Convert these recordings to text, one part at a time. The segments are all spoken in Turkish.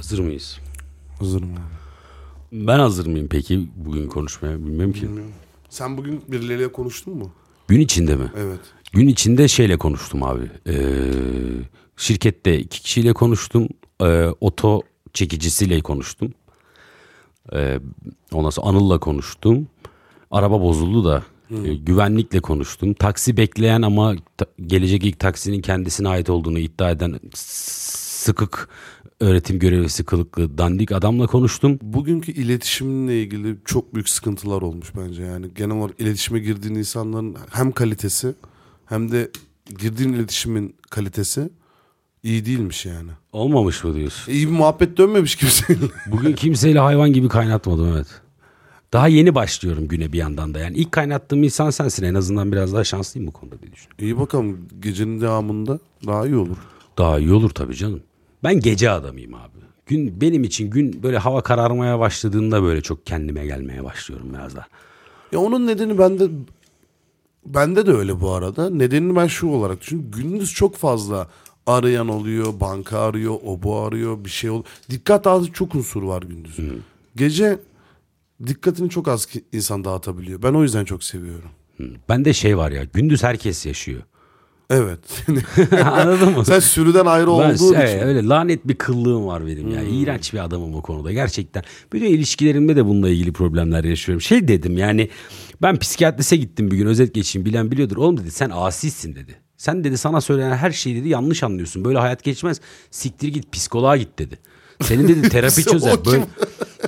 Hazır mıyız? Hazırım abi. Ben hazır mıyım peki bugün konuşmaya bilmem ki. Bilmiyorum. Sen bugün birileriyle konuştun mu? Gün içinde mi? Evet. Gün içinde şeyle konuştum abi. Ee, şirkette iki kişiyle konuştum. Ee, oto çekicisiyle konuştum. Ee, ondan sonra Anıl'la konuştum. Araba bozuldu da e, güvenlikle konuştum. Taksi bekleyen ama ta- gelecek ilk taksinin kendisine ait olduğunu iddia eden sıkık öğretim görevlisi kılıklı dandik adamla konuştum. Bugünkü iletişimle ilgili çok büyük sıkıntılar olmuş bence yani. Genel olarak iletişime girdiğin insanların hem kalitesi hem de girdiğin iletişimin kalitesi iyi değilmiş yani. Olmamış mı diyorsun? İyi bir muhabbet dönmemiş kimseyle. Bugün kimseyle hayvan gibi kaynatmadım evet. Daha yeni başlıyorum güne bir yandan da. Yani ilk kaynattığım insan sensin. En azından biraz daha şanslıyım bu konuda diye düşünüyorum. iyi bakalım gecenin devamında daha iyi olur. Daha iyi olur tabii canım. Ben gece adamıyım abi. Gün benim için gün böyle hava kararmaya başladığında böyle çok kendime gelmeye başlıyorum biraz daha. Ya onun nedeni bende bende de öyle bu arada. Nedenini ben şu olarak düşünüyorum. Gündüz çok fazla arayan oluyor, banka arıyor, o bu arıyor, bir şey oluyor. Dikkat dağıtıcı çok unsur var gündüz. Gece dikkatini çok az insan dağıtabiliyor. Ben o yüzden çok seviyorum. Hı. Bende şey var ya gündüz herkes yaşıyor. Evet. Anladın mı? Sen sürüden ayrı Ben, olduğun evet, için. öyle lanet bir kıllığım var benim ya. İğrenç bir adamım o konuda gerçekten. Bütün ilişkilerimde de bununla ilgili problemler yaşıyorum. Şey dedim yani ben psikiyatrise gittim bir gün özet geçeyim bilen biliyordur. Oğlum dedi sen asisin dedi. Sen dedi sana söylenen her şeyi dedi yanlış anlıyorsun. Böyle hayat geçmez. Siktir git psikoloğa git dedi. Senin dedi terapi çözer. Böyle,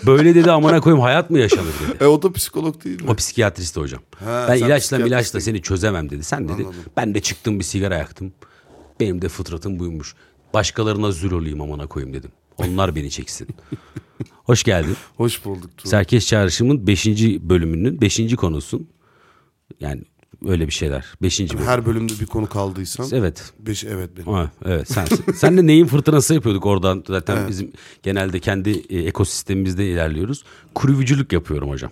böyle dedi amına koyayım hayat mı yaşanır dedi. E o da psikolog değil mi? O psikiyatrist hocam. Ha, ben ilaçla ilaçla seni çözemem dedi. Sen dedi ben de çıktım bir sigara yaktım. Benim de fıtratım buymuş. Başkalarına zül olayım amına koyayım dedim. Onlar beni çeksin. Hoş geldin. Hoş bulduk. Tuğ. Serkeş Çağrışım'ın 5. bölümünün 5. konusun. Yani öyle bir şeyler. 5. bölüm. Her bölümde bir konu kaldıysan. Evet. Beş, evet benim. Ha, evet sensin. Sen de neyin fırtınası yapıyorduk oradan zaten bizim genelde kendi e, ekosistemimizde ilerliyoruz. Kuruvculuk yapıyorum hocam.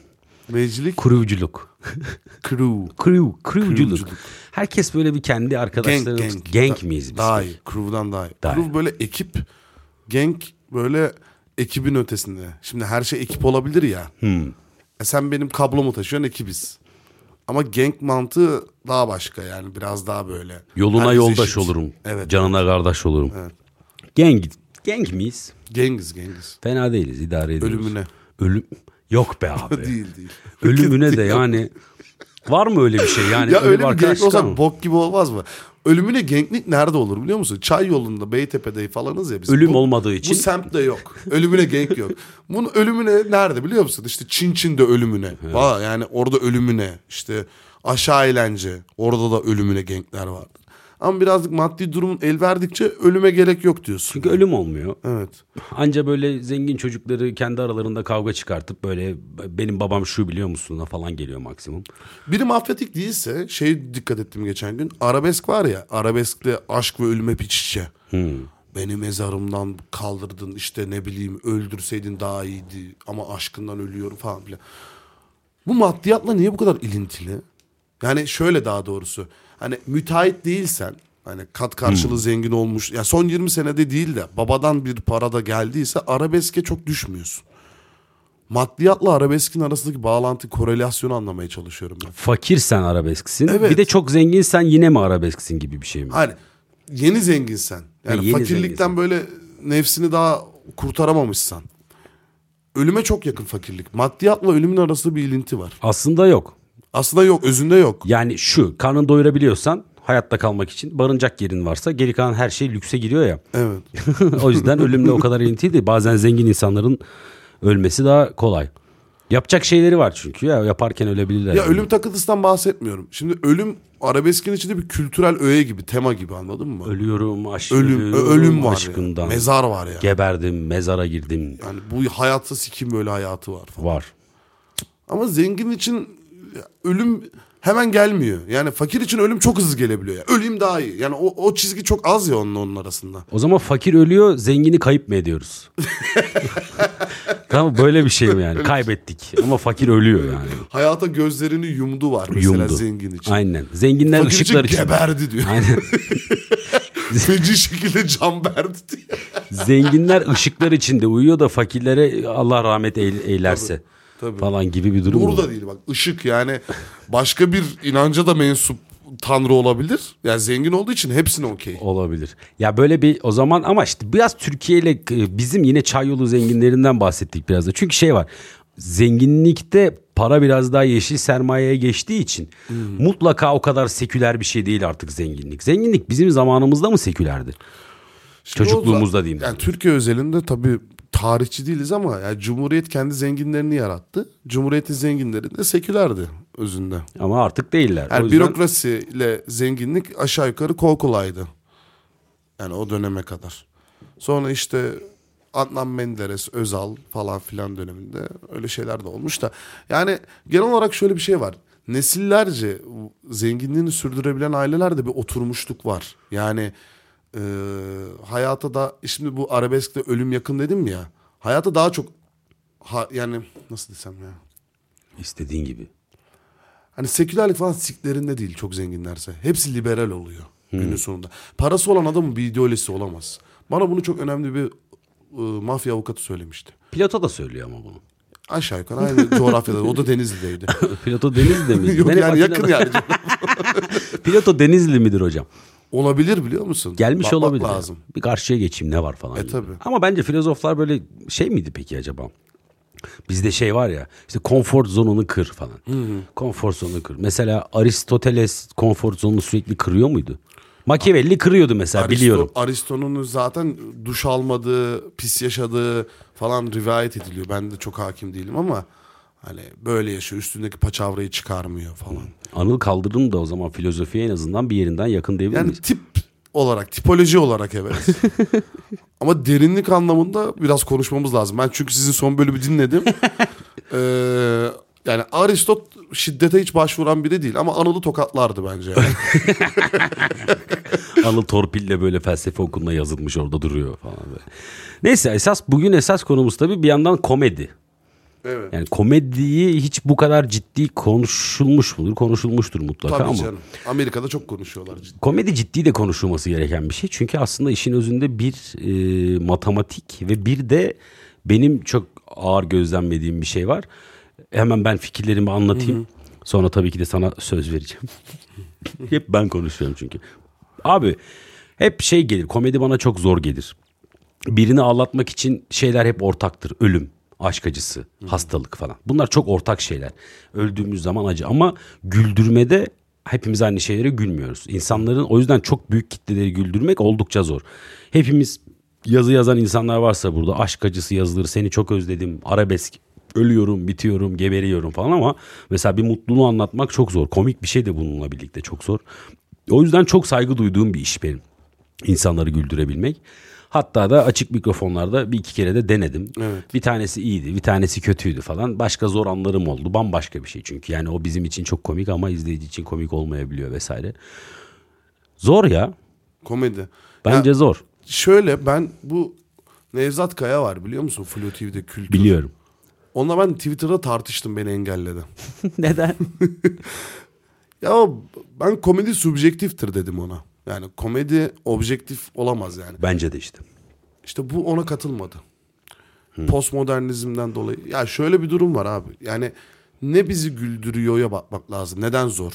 Mecilik Kuruvculuk. crew. Crew, crewculuk. Herkes böyle bir kendi arkadaşlarımız. gang. Gang, Da- miyiz biz? Daha iyi. Crew'dan daha iyi. Daha Crew böyle ekip. Gang böyle ekibin ötesinde. Şimdi her şey ekip olabilir ya. Hmm. E sen benim kablomu taşıyorsun ekibiz. Ama gang mantığı daha başka yani biraz daha böyle. Yoluna Herkes yoldaş eşit. olurum. Evet. Canına kardeş olurum. Evet. Gang, gang miyiz? Gengiz gengiz. Fena değiliz idare ediyoruz. Ölümüne. Ölüm. Yok be abi. değil değil. Ölümüne de yani. Var mı öyle bir şey yani? ya öyle bir var olsa mı? bok gibi olmaz mı? Ölümüne ganglik nerede olur biliyor musun? Çay yolunda Beytepe'de falanız ya biz. Ölüm Bu- olmadığı için. Bu semtte yok. Ölümüne gang yok. Bunun ölümüne nerede biliyor musun? İşte Çin Çin'de ölümüne. Valla yani orada ölümüne. İşte aşağı eğlence. Orada da ölümüne gangler vardır. Ama birazcık maddi durumun el verdikçe ölüme gerek yok diyorsun. Çünkü ölüm olmuyor. Evet. Anca böyle zengin çocukları kendi aralarında kavga çıkartıp böyle benim babam şu biliyor musun falan geliyor maksimum. Biri mafyatik değilse şey dikkat ettim geçen gün. Arabesk var ya. Arabeskte aşk ve ölüm hep iç içe. Beni mezarımdan kaldırdın işte ne bileyim öldürseydin daha iyiydi ama aşkından ölüyorum falan filan. Bu maddiyatla niye bu kadar ilintili? Yani şöyle daha doğrusu. Hani müteahhit değilsen hani kat karşılığı zengin olmuş. Ya son 20 senede değil de babadan bir para da geldiyse arabeske çok düşmüyorsun. Maddiyatla arabeskin arasındaki bağlantı, korelasyonu anlamaya çalışıyorum ben. Fakirsen arabesksin. Evet. Bir de çok zenginsen yine mi arabesksin gibi bir şey mi? Hani yeni zenginsen. Yani Ha, yeni fakirlikten zenginsen. böyle nefsini daha kurtaramamışsan. Ölüme çok yakın fakirlik. Maddiyatla ölümün arasında bir ilinti var. Aslında yok. Aslında yok, özünde yok. Yani şu karnını doyurabiliyorsan hayatta kalmak için barınacak yerin varsa geri kalan her şey lükse giriyor ya. Evet. o yüzden ölümle o kadar ilintili değil. Bazen zengin insanların ölmesi daha kolay. Yapacak şeyleri var çünkü ya yaparken ölebilirler. Ya ölüm takıntısından bahsetmiyorum. Şimdi ölüm arabeskin içinde bir kültürel öğe gibi, tema gibi anladın mı? Ölüyorum, aşk ölüm, ölüm var aşkından. ya. Mezar var ya. Geberdim, mezara girdim. Yani bu hayatta sikim böyle hayatı var falan. Var. Ama zengin için ölüm hemen gelmiyor. Yani fakir için ölüm çok hızlı gelebiliyor. Ya. Öleyim daha iyi. Yani o, o çizgi çok az ya onun onun arasında. O zaman fakir ölüyor, zengini kayıp mı ediyoruz? tamam böyle bir şey mi yani? Kaybettik ama fakir ölüyor yani. Hayata gözlerini yumdu var mesela Yumdu. zengin için. Aynen. Zenginler Fakir için ışıklar için. geberdi diyor. Aynen. Feci şekilde can verdi diyor. zenginler ışıklar içinde uyuyor da fakirlere Allah rahmet eyle- eylerse tabii. Falan gibi bir durum Nur da değil bak ışık yani başka bir inanca da mensup tanrı olabilir. Yani zengin olduğu için hepsine okey. Olabilir. Ya böyle bir o zaman ama işte biraz Türkiye ile e, bizim yine çay yolu zenginlerinden bahsettik biraz da. Çünkü şey var. Zenginlikte para biraz daha yeşil sermayeye geçtiği için mutlaka o kadar seküler bir şey değil artık zenginlik. Zenginlik bizim zamanımızda mı sekülerdi? Şimdi Çocukluğumuzda da- diyeyim. Yani Türkiye özelinde tabii tarihçi değiliz ama yani Cumhuriyet kendi zenginlerini yarattı. Cumhuriyetin zenginleri de sekülerdi özünde. Ama artık değiller. Yani o yüzden bürokrasiyle zenginlik aşağı yukarı kol kolaydı. Yani o döneme kadar. Sonra işte Adnan Menderes, Özal falan filan döneminde öyle şeyler de olmuş da. Yani genel olarak şöyle bir şey var. Nesillerce zenginliğini sürdürebilen ailelerde bir oturmuşluk var. Yani e, hayata da şimdi bu arabeskte ölüm yakın dedim ya. Hayata daha çok ha, yani nasıl desem ya. istediğin gibi. Hani sekülerlik falan siklerinde değil çok zenginlerse. Hepsi liberal oluyor günün sonunda. Parası olan adamın bir ideolojisi olamaz. Bana bunu çok önemli bir e, mafya avukatı söylemişti. Plato da söylüyor ama bunu. Aşağı yukarı aynı coğrafyada. O da Denizli'deydi. Plato Denizli mi? Yok yani yakın yani. Plato Denizli midir hocam? Olabilir biliyor musun? Gelmiş Bakmak olabilir. lazım. Bir karşıya geçeyim ne var falan. E, gibi. tabii. Ama bence filozoflar böyle şey miydi peki acaba? Bizde şey var ya işte konfor zonunu kır falan. Konfor zonunu kır. Mesela Aristoteles konfor zonunu sürekli kırıyor muydu? Machiavelli kırıyordu mesela Aristo- biliyorum. Aristo'nun zaten duş almadığı, pis yaşadığı falan rivayet ediliyor. Ben de çok hakim değilim ama hani böyle yaşıyor. Üstündeki paçavrayı çıkarmıyor falan. Anıl Kaldırım da o zaman filozofiye en azından bir yerinden yakın diyebilir Yani miyiz? tip olarak, tipoloji olarak evet. Ama derinlik anlamında biraz konuşmamız lazım. Ben çünkü sizin son bölümü dinledim. Ee, yani Aristot şiddete hiç başvuran biri değil ama Anıl'ı tokatlardı bence. Yani. Anıl torpille böyle felsefe okuluna yazılmış orada duruyor falan böyle. Neyse esas bugün esas konumuz tabii bir yandan komedi. Evet. Yani komediyi hiç bu kadar ciddi konuşulmuş mudur? Konuşulmuştur mutlaka Tabii ama. canım. Amerika'da çok konuşuyorlar cidden. Komedi ciddi de konuşulması gereken bir şey. Çünkü aslında işin özünde bir e, matematik ve bir de benim çok ağır gözlemlediğim bir şey var. Hemen ben fikirlerimi anlatayım. Sonra tabii ki de sana söz vereceğim. hep ben konuşuyorum çünkü. Abi hep şey gelir. Komedi bana çok zor gelir. Birini ağlatmak için şeyler hep ortaktır. Ölüm, aşk acısı, hastalık falan. Bunlar çok ortak şeyler. Öldüğümüz zaman acı ama güldürmede hepimiz aynı şeylere gülmüyoruz. İnsanların o yüzden çok büyük kitleleri güldürmek oldukça zor. Hepimiz yazı yazan insanlar varsa burada aşk acısı yazılır. Seni çok özledim. Arabesk ölüyorum, bitiyorum, geberiyorum falan ama mesela bir mutluluğu anlatmak çok zor. Komik bir şey de bununla birlikte çok zor. O yüzden çok saygı duyduğum bir iş benim. İnsanları güldürebilmek. Hatta da açık mikrofonlarda bir iki kere de denedim. Evet. Bir tanesi iyiydi, bir tanesi kötüydü falan. Başka zor anlarım oldu. Bambaşka bir şey çünkü. Yani o bizim için çok komik ama izleyici için komik olmayabiliyor vesaire. Zor ya. Komedi. Bence Ya zor. şöyle ben bu Nevzat Kaya var biliyor musun? Flu TV'de kültür. Biliyorum. Onunla ben Twitter'da tartıştım beni engelledi. Neden? Ya ben komedi subjektiftir dedim ona. Yani komedi objektif olamaz yani. Bence de işte. İşte bu ona katılmadı. Postmodernizmden dolayı. Ya şöyle bir durum var abi. Yani ne bizi güldürüyor'ya bakmak lazım. Neden zor?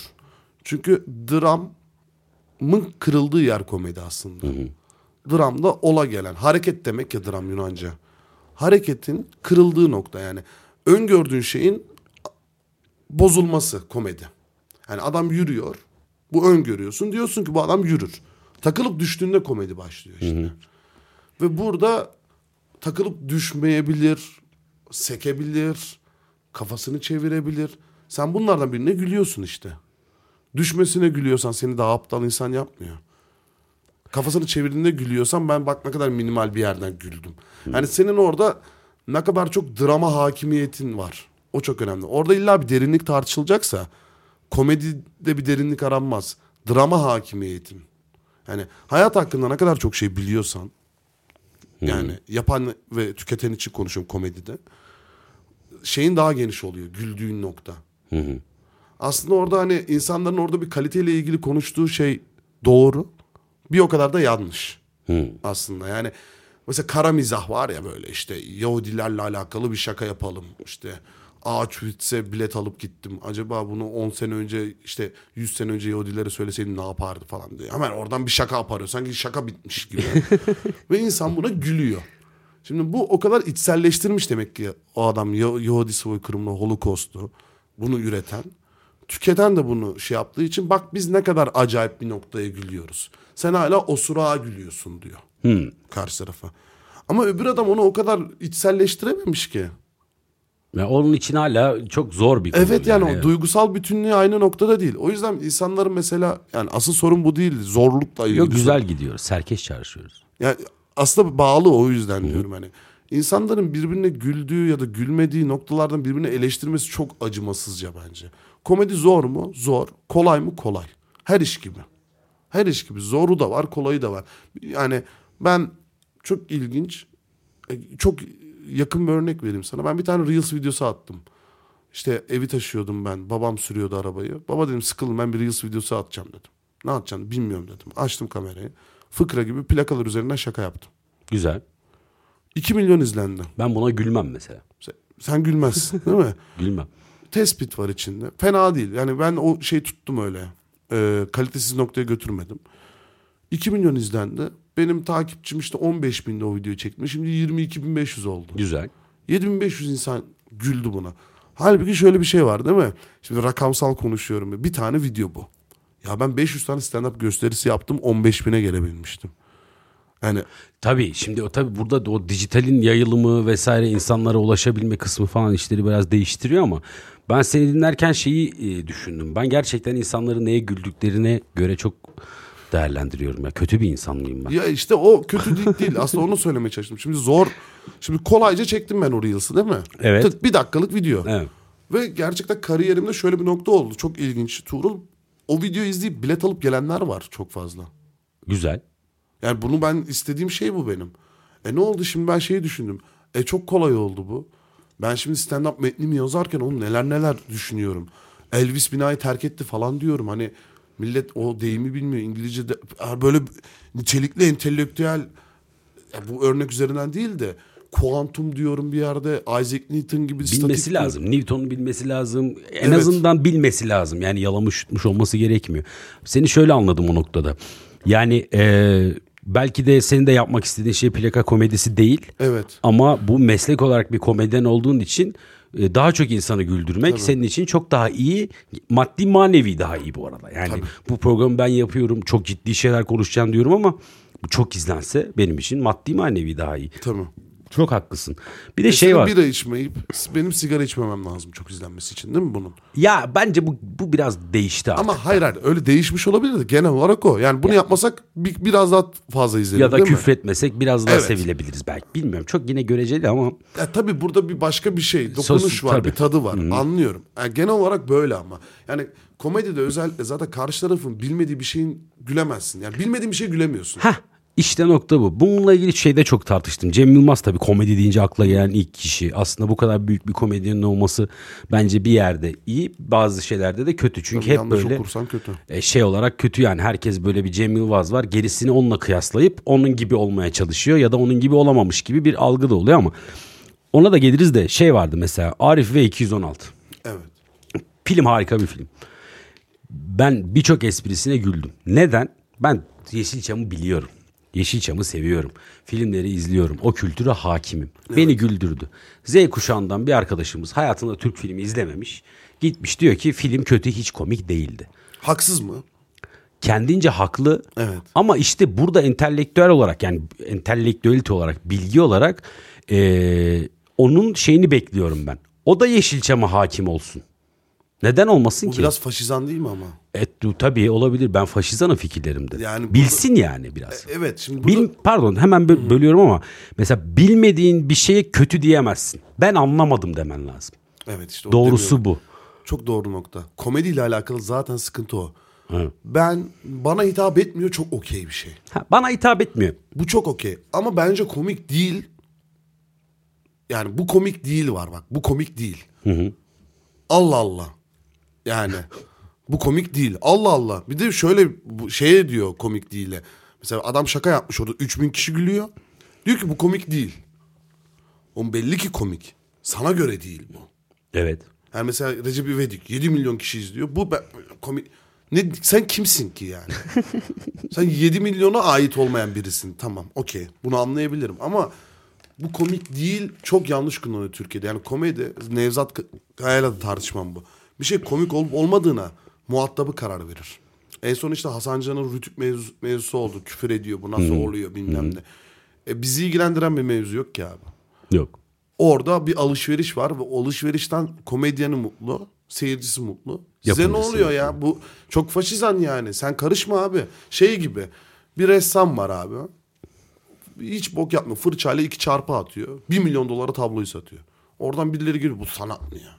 Çünkü dramın kırıldığı yer komedi aslında. Dramda ola gelen. Hareket demek ya dram Yunanca. Hareketin kırıldığı nokta yani. Öngördüğün şeyin bozulması komedi. Yani adam yürüyor. Bu öngörüyorsun. Diyorsun ki bu adam yürür. Takılıp düştüğünde komedi başlıyor işte. Ve burada takılıp düşmeyebilir, sekebilir, kafasını çevirebilir. Sen bunlardan birine gülüyorsun işte. Düşmesine gülüyorsan seni daha aptal insan yapmıyor. Kafasını çevirdiğinde gülüyorsan ben bak ne kadar minimal bir yerden güldüm. Yani senin orada ne kadar çok drama hakimiyetin var. O çok önemli. Orada illa bir derinlik tartışılacaksa komedide bir derinlik aranmaz. Drama hakimiyetin. Yani hayat hakkında ne kadar çok şey biliyorsan yani yapan ve tüketen için konuşuyorum komedide. Şeyin daha geniş oluyor güldüğün nokta. Aslında orada hani insanların orada bir kaliteyle ilgili konuştuğu şey doğru. Bir o kadar da yanlış. Aslında yani Mesela kara mizah var ya böyle işte Yahudilerle alakalı bir şaka yapalım. İşte Auschwitz'e bilet alıp gittim. Acaba bunu 10 sene önce işte 100 sene önce Yahudilere söyleseydim ne yapardı falan diye. Hemen oradan bir şaka yaparıyor. Sanki şaka bitmiş gibi. Ve insan buna gülüyor. Şimdi bu o kadar içselleştirmiş demek ki o adam Yah- Yahudi soykırımını, Holocaust'u bunu üreten. Tüketen de bunu şey yaptığı için bak biz ne kadar acayip bir noktaya gülüyoruz. Sen hala osurağa gülüyorsun diyor karşı tarafa. Ama öbür adam onu o kadar içselleştirememiş ki. Ya onun için hala çok zor bir konu. Evet yani o duygusal bütünlüğü aynı noktada değil. O yüzden insanların mesela yani asıl sorun bu değil. Zorlukla ilgili. Yok güzel gidiyoruz. Serkeş çalışıyoruz. Yani aslında bağlı o yüzden diyorum hani. İnsanların birbirine güldüğü ya da gülmediği noktalardan birbirini eleştirmesi çok acımasızca bence. Komedi zor mu? Zor. Kolay mı? Kolay. Her iş gibi. Her iş gibi. Zoru da var, kolayı da var. Yani ben çok ilginç, e, çok yakın bir örnek vereyim sana. Ben bir tane Reels videosu attım. İşte evi taşıyordum ben. Babam sürüyordu arabayı. Baba dedim sıkıldım ben bir Reels videosu atacağım dedim. Ne atacağım bilmiyorum dedim. Açtım kamerayı. Fıkra gibi plakalar üzerinden şaka yaptım. Güzel. 2 milyon izlendi. Ben buna gülmem mesela. Sen, sen gülmezsin değil mi? Gülmem. Tespit var içinde. Fena değil. Yani ben o şey tuttum öyle. Ee, kalitesiz noktaya götürmedim. 2 milyon izlendi. Benim takipçim işte 15 binde o videoyu çekmiş. Şimdi 22.500 oldu. Güzel. 7500 insan güldü buna. Halbuki şöyle bir şey var değil mi? Şimdi rakamsal konuşuyorum. Bir tane video bu. Ya ben 500 tane stand-up gösterisi yaptım 15 bine gelebilmiştim. Yani Tabii şimdi o tabii burada da o dijitalin yayılımı vesaire insanlara ulaşabilme kısmı falan işleri biraz değiştiriyor ama ben seni dinlerken şeyi e, düşündüm. Ben gerçekten insanların neye güldüklerine göre çok değerlendiriyorum ya. Kötü bir insan mıyım ben? Ya işte o kötülük değil. Aslında onu söylemeye çalıştım. Şimdi zor. Şimdi kolayca çektim ben o Reels'ı değil mi? Evet. Tık, bir dakikalık video. Evet. Ve gerçekten kariyerimde şöyle bir nokta oldu. Çok ilginç. Tuğrul o videoyu izleyip bilet alıp gelenler var çok fazla. Güzel. Yani bunu ben istediğim şey bu benim. E ne oldu şimdi ben şeyi düşündüm. E çok kolay oldu bu. Ben şimdi stand-up metnimi yazarken onu neler neler düşünüyorum. Elvis binayı terk etti falan diyorum. Hani millet o deyimi bilmiyor. İngilizce de böyle nitelikli entelektüel bu örnek üzerinden değil de kuantum diyorum bir yerde Isaac Newton gibi Bilmesi lazım. Newton'u bilmesi lazım. En Evet. azından bilmesi lazım. Yani yalamış yutmuş olması gerekmiyor. Seni şöyle anladım o noktada. Yani e, belki de senin de yapmak istediğin şey plaka komedisi değil. Evet. Ama bu meslek olarak bir komedyen olduğun için daha çok insanı güldürmek senin için çok daha iyi. Maddi manevi daha iyi bu arada. Yani bu programı ben yapıyorum. Çok ciddi şeyler konuşacağım diyorum ama bu çok izlense benim için maddi manevi daha iyi. Tamam. Çok haklısın. Bir de Şey şey var. Bira içmeyip benim sigara içmemem lazım çok izlenmesi için değil mi bunun? Ya bence bu bu biraz değişti artık. Ama hayır hayır öyle değişmiş olabilir de genel olarak o. Yani bunu yapmasak bir, biraz daha fazla izlenir ya da değil mi? küfretmesek biraz daha Evet. sevilebiliriz belki. Bilmiyorum. Çok yine göreceli ama Ya tabii burada bir başka bir şey, dokunuş Sos- var, tabii. bir tadı var. Anlıyorum. Yani genel olarak böyle ama. Yani komedide özellikle zaten karşı tarafın bilmediği bir şeyin gülemezsin. Yani bilmediğin bir şey gülemiyorsun. Heh işte nokta bu. Bununla ilgili şeyde çok tartıştım. Cem Yılmaz tabii komedi deyince akla gelen ilk kişi. Aslında bu kadar büyük bir komedyenin olması bence bir yerde iyi. Bazı şeylerde de kötü. Çünkü hep Yanlış böyle kötü. e, şey olarak kötü yani. Herkes böyle bir Cem Yılmaz var. Gerisini onunla kıyaslayıp onun gibi olmaya çalışıyor. Ya da onun gibi olamamış gibi bir algı da oluyor ama ona da geliriz de şey vardı mesela Arif ve 216. Evet. Film harika bir film. Ben birçok esprisine güldüm. Neden? Ben Yeşilçam'ı biliyorum. Yeşilçam'ı seviyorum. Filmleri izliyorum. O kültüre hakimim. Beni güldürdü. Z kuşağından bir arkadaşımız hayatında Türk filmi izlememiş. Gitmiş diyor ki film kötü hiç komik değildi. Haksız mı? Kendince haklı. Evet. Ama işte burada entelektüel olarak yani entelektüelite olarak bilgi olarak eee, onun şeyini bekliyorum ben. O da Yeşilçam'a hakim olsun. Neden olmasın Bu ki? biraz faşizan değil mi ama? Et, tabii olabilir. Ben faşizanım fikirlerimde. Yani Bilsin yani biraz. Evet şimdi burada... Bil, pardon hemen bö- bölüyorum ama mesela bilmediğin bir şeye kötü diyemezsin. Ben anlamadım demen lazım. Evet işte o Doğrusu demiyorum. bu. Çok doğru nokta. Komediyle alakalı zaten sıkıntı o. Ben bana hitap etmiyor çok okey bir şey. Ha, bana hitap etmiyor. Bu çok okey. Ama bence komik değil. Yani bu komik değil var bak. Bu komik değil. Allah Allah. Yani bu komik değil. Allah Allah. Bir de şöyle bu şeye diyor komik değil'e. Mesela adam şaka yapmış orada 3000 kişi gülüyor. Diyor ki bu komik değil. Oğlum belli ki komik. Sana göre değil bu. Evet. Yani mesela Recep İvedik 7 milyon kişi izliyor. Bu ben, komik. Ne, sen kimsin ki yani? sen 7 milyona ait olmayan birisin. Tamam okey bunu anlayabilirim ama bu komik değil çok yanlış kullanılıyor Türkiye'de. Yani komedi Nevzat Kaya'yla da tartışmam bu. Bir şey komik olup olmadığına muhatabı karar verir. En son işte Hasan Can'ın Rütük mevzu, mevzusu oldu. Küfür ediyor bu nasıl oluyor bilmem ne. E, bizi ilgilendiren bir mevzu yok ki abi. Yok. Orada bir alışveriş var ve alışverişten komedyeni mutlu, seyircisi mutlu. Size ne Yapımcısı oluyor ya? Bu çok faşizan yani. Sen karışma abi. Şey gibi bir ressam var abi. Hiç bok yapmıyor. Fırçayla iki çarpı atıyor. Bir milyon dolara tabloyu satıyor. Oradan birileri geliyor. Bu sanat mı ya?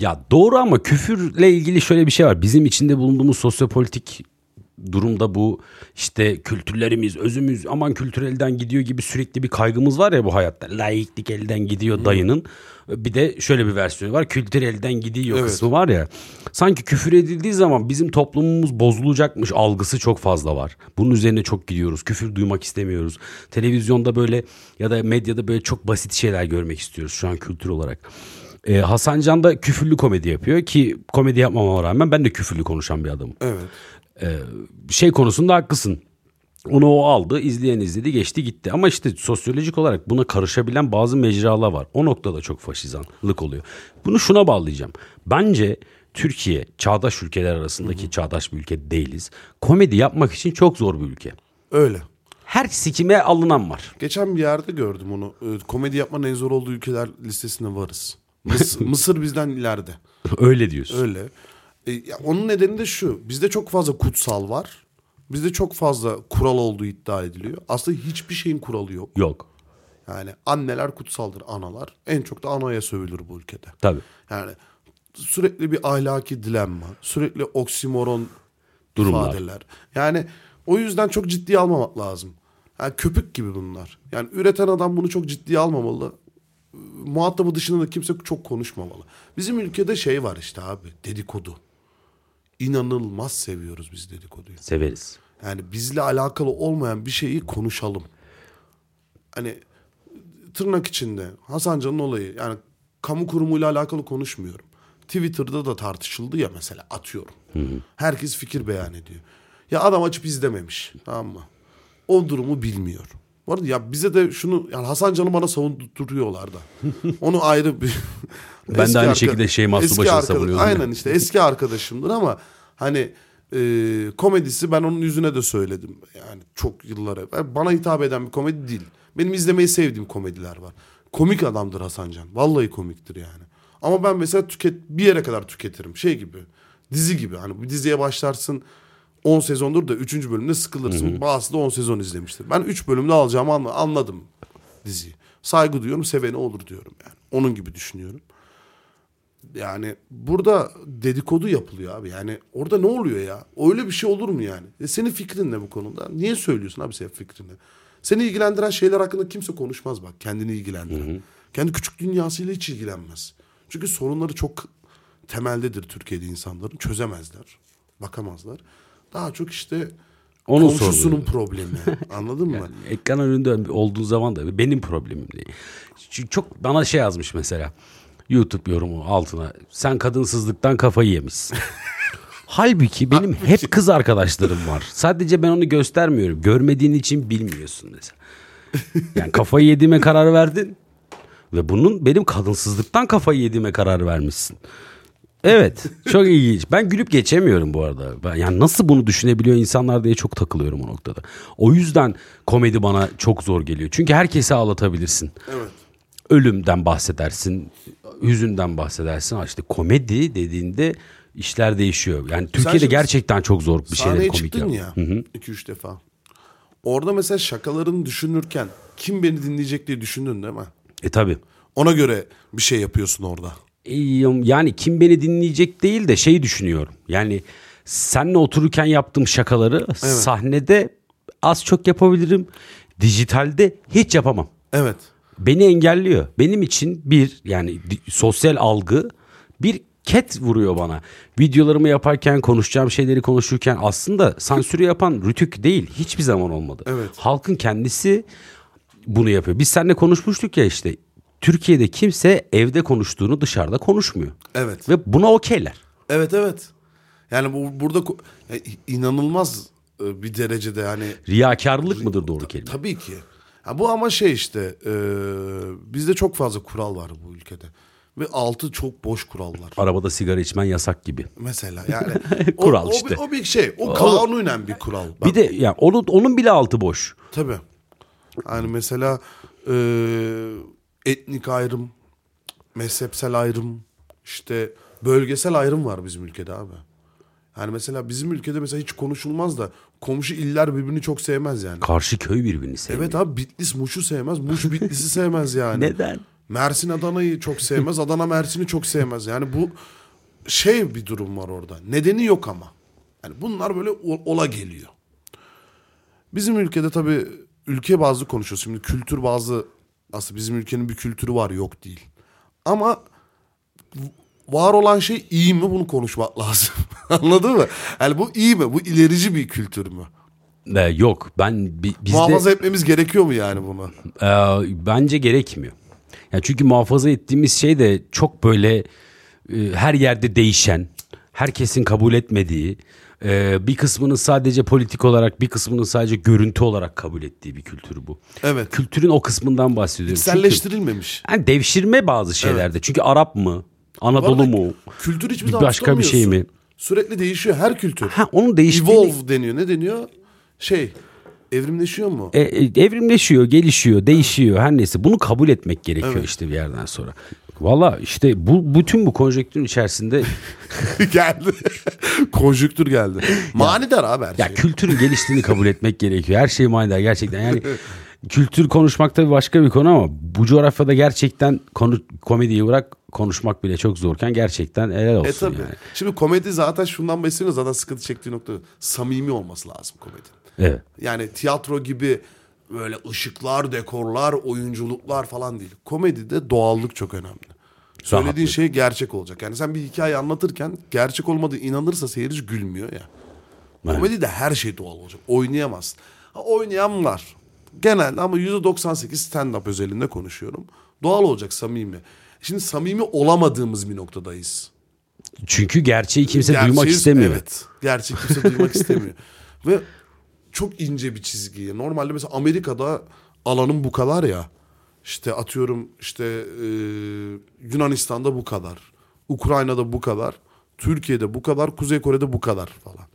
Ya doğru ama küfürle ilgili şöyle bir şey var. Bizim içinde bulunduğumuz sosyopolitik durumda bu işte kültürlerimiz, özümüz aman kültür elden gidiyor gibi sürekli bir kaygımız var ya bu hayatta. Laiklik elden gidiyor dayının. Bir de şöyle bir versiyonu var. Kültür elden gidiyor Evet. kısmı var ya. Sanki küfür edildiği zaman bizim toplumumuz bozulacakmış algısı çok fazla var. Bunun üzerine çok gidiyoruz. Küfür duymak istemiyoruz. Televizyonda böyle ya da medyada böyle çok basit şeyler görmek istiyoruz şu an kültür olarak. Ee, Hasan Can da küfürlü komedi yapıyor ki komedi yapmama rağmen ben de küfürlü konuşan bir adamım. Evet. Şey konusunda haklısın. Onu o aldı, izleyen izledi, geçti gitti. Ama işte sosyolojik olarak buna karışabilen bazı mecralar var. O noktada çok faşizanlık oluyor. Bunu şuna bağlayacağım. Bence Türkiye çağdaş ülkeler arasındaki çağdaş bir ülke değiliz. Komedi yapmak için çok zor bir ülke. Öyle. Her sikime alınan var. Geçen bir yerde gördüm onu. Ee, Komedi yapmanın en zor olduğu ülkeler listesine varız. Mıs- Mısır bizden ileride. Öyle diyorsun. Öyle. E, onun nedeni de şu. Bizde çok fazla kutsal var. Bizde çok fazla kural olduğu iddia ediliyor. Aslında hiçbir şeyin kuralı yok. Yok. Yani anneler kutsaldır, analar. En çok da anaya sövülür bu ülkede. Tabii. Yani sürekli bir ahlaki dilemma, sürekli oksimoron Durumlar. ifadeler. Yani o yüzden çok ciddiye almamak lazım. Yani köpük gibi bunlar. Yani üreten adam bunu çok ciddiye almamalı. Muhatabı dışında da kimse çok konuşmamalı. Bizim ülkede şey var işte abi dedikodu. İnanılmaz seviyoruz biz dedikoduyu. Severiz. Yani bizle alakalı olmayan bir şeyi konuşalım. Hani tırnak içinde Hasan Can'ın olayı yani kamu kurumuyla alakalı konuşmuyorum. Twitter'da da tartışıldı ya mesela atıyorum. Herkes fikir beyan ediyor. Ya adam açıp izlememiş tamam mı? O durumu bilmiyor. Bu arada ya bize de şunu yani Hasan Can'ı bana savunduruyorlar da. Onu ayrı bir... Ben de aynı arka- şekilde şey Mahsun Başar'ı ya. Aynen işte eski arkadaşımdır ama hani e, komedisi ben onun yüzüne de söyledim. Yani çok yıllar evvel. Bana hitap eden bir komedi değil. Benim izlemeyi sevdiğim komediler var. Komik adamdır Hasan Can. Vallahi komiktir yani. Ama ben mesela tüket bir yere kadar tüketirim. Şey gibi. Dizi gibi. Hani bir diziye başlarsın 10 sezondur da 3. bölümde sıkılırsın. Bazısı da 10 sezon izlemiştir. Ben 3 bölümde alacağımı anla- anladım diziyi. Saygı duyuyorum, seveni olur diyorum yani. Onun gibi düşünüyorum. Yani burada dedikodu yapılıyor abi. Yani orada ne oluyor ya? Öyle bir şey olur mu yani? E senin fikrin ne bu konuda? Niye söylüyorsun abi sen fikrini? Seni ilgilendiren şeyler hakkında kimse konuşmaz bak. Kendini ilgilendiren. Kendi küçük dünyasıyla hiç ilgilenmez. Çünkü sorunları çok temeldedir Türkiye'de insanların. Çözemezler. Bakamazlar. Daha çok işte Onun komşusunun sorunu. problemi. Anladın mı? Ekran önünde olduğu zaman da benim problemim değil. Çünkü çok bana şey yazmış mesela. YouTube yorumu altına. Sen kadınsızlıktan kafayı yemişsin. Halbuki benim hep kız arkadaşlarım var. Sadece ben onu göstermiyorum. Görmediğin için bilmiyorsun mesela. Yani kafayı yediğime karar verdin. Ve bunun benim kadınsızlıktan kafayı yediğime karar vermişsin. Evet çok ilginç. Ben gülüp geçemiyorum bu arada. Ben, yani nasıl bunu düşünebiliyor insanlar diye çok takılıyorum o noktada. O yüzden komedi bana çok zor geliyor. Çünkü herkesi ağlatabilirsin. Evet. Ölümden bahsedersin, hüzünden bahsedersin. İşte komedi dediğinde işler değişiyor. Yani Türkiye'de şimdi gerçekten çok zor bir şeyler Sahneye komik çıktın yapmak. ya 2-3 defa. Orada mesela şakalarını düşünürken kim beni dinleyecek diye düşündün değil mi? E tabi. Ona göre bir şey yapıyorsun orada. Yani kim beni dinleyecek değil de şey düşünüyorum. Yani senle otururken yaptığım şakaları sahnede az çok yapabilirim. Dijitalde hiç yapamam. Evet. Beni engelliyor. Benim için bir yani sosyal algı bir ket vuruyor bana. Videolarımı yaparken konuşacağım şeyleri konuşurken aslında sansürü yapan rütük değil. Hiçbir zaman olmadı. Evet. Halkın kendisi bunu yapıyor. Biz seninle konuşmuştuk ya işte. Türkiye'de kimse evde konuştuğunu dışarıda konuşmuyor. Evet. Ve buna okeyler. Evet evet. Yani bu burada ya, inanılmaz e, bir derecede hani Riyakarlık mıdır doğru kelime? tabii ki. Ya bu ama şey işte e, bizde çok fazla kural var bu ülkede. Ve altı çok boş kurallar. Arabada sigara içmen yasak gibi. Mesela yani Kural o, işte. o bir şey. O kanunen bir kural. Bak, Bir de yani onun, onun bile altı boş. Tabii. Yani mesela e, etnik ayrım, mezhepsel ayrım, işte bölgesel ayrım var bizim ülkede abi. Yani mesela bizim ülkede mesela hiç konuşulmaz da komşu iller birbirini çok sevmez yani. Karşı köy birbirini sevmiyor. Evet abi Bitlis Muş'u sevmez, Muş Bitlis'i sevmez yani. Neden? Mersin Adana'yı çok sevmez, Adana Mersin'i çok sevmez. Yani bu şey bir durum var orada. Nedeni yok ama. Yani bunlar böyle ola geliyor. Bizim ülkede tabii ülke bazlı konuşuyoruz. Şimdi kültür bazlı aslında bizim ülkenin bir kültürü var yok değil. Ama var olan şey iyi mi bunu konuşmak lazım. Anladın mı? Yani bu iyi mi? Bu ilerici bir kültür mü? Ee, yok ben bi- bizde Muhafaza etmemiz gerekiyor mu yani bunu? Ee, bence gerekmiyor. Yani çünkü muhafaza ettiğimiz şey de çok böyle e, her yerde değişen, herkesin kabul etmediği, e, bir kısmının sadece politik olarak, bir kısmının sadece görüntü olarak kabul ettiği bir kültür bu. Evet. Kültürün o kısmından bahsediyorum. Çünkü, Selleştirilmemiş. yani devşirme bazı şeylerde. Çünkü Arap mı, Anadolu Vallahi mu, Kültür hiçbir bir zaman başka bir şey mi? Sürekli değişiyor her kültür. Ha onun değiştiğini Evolve deniyor. Ne deniyor? Şey, evrimleşiyor mu? E, e, evrimleşiyor, gelişiyor, değişiyor her neyse. Bunu kabul etmek gerekiyor işte bir yerden sonra. Valla işte bu bütün bu konjektürün içerisinde geldi. Konjüktür geldi. Manidar abi her ya şey. kültürün geliştiğini kabul etmek gerekiyor. Her şey manidar gerçekten. Yani kültür konuşmak tabii başka bir konu ama bu coğrafyada gerçekten konu, komediyi bırak konuşmak bile çok zorken gerçekten helal olsun E tabii. yani. Şimdi komedi zaten şundan besleniyor. Zaten sıkıntı çektiği nokta samimi olması lazım komedi. Evet. Yani tiyatro gibi böyle ışıklar, dekorlar, oyunculuklar falan değil. Komedide doğallık çok önemli. Söylediğin Rahatlık. şey gerçek olacak. Yani sen bir hikaye anlatırken gerçek olmadığı inanırsa seyirci gülmüyor ya. Evet. Komedide her şey doğal olacak. Oynayamazsın. Ha, oynayan var. Genelde ama %98 stand-up özelinde konuşuyorum. Doğal olacak, samimi. Şimdi samimi olamadığımız bir noktadayız. Çünkü gerçeği kimse duymak Gerçeği- istemiyor. Evet. Gerçeği kimse duymak istemiyor. Ve çok ince bir çizgi. Normalde mesela Amerika'da alanın bu kadar ya. İşte atıyorum işte e, Yunanistan'da bu kadar. Ukrayna'da bu kadar. Türkiye'de bu kadar. Kuzey Kore'de bu kadar falan.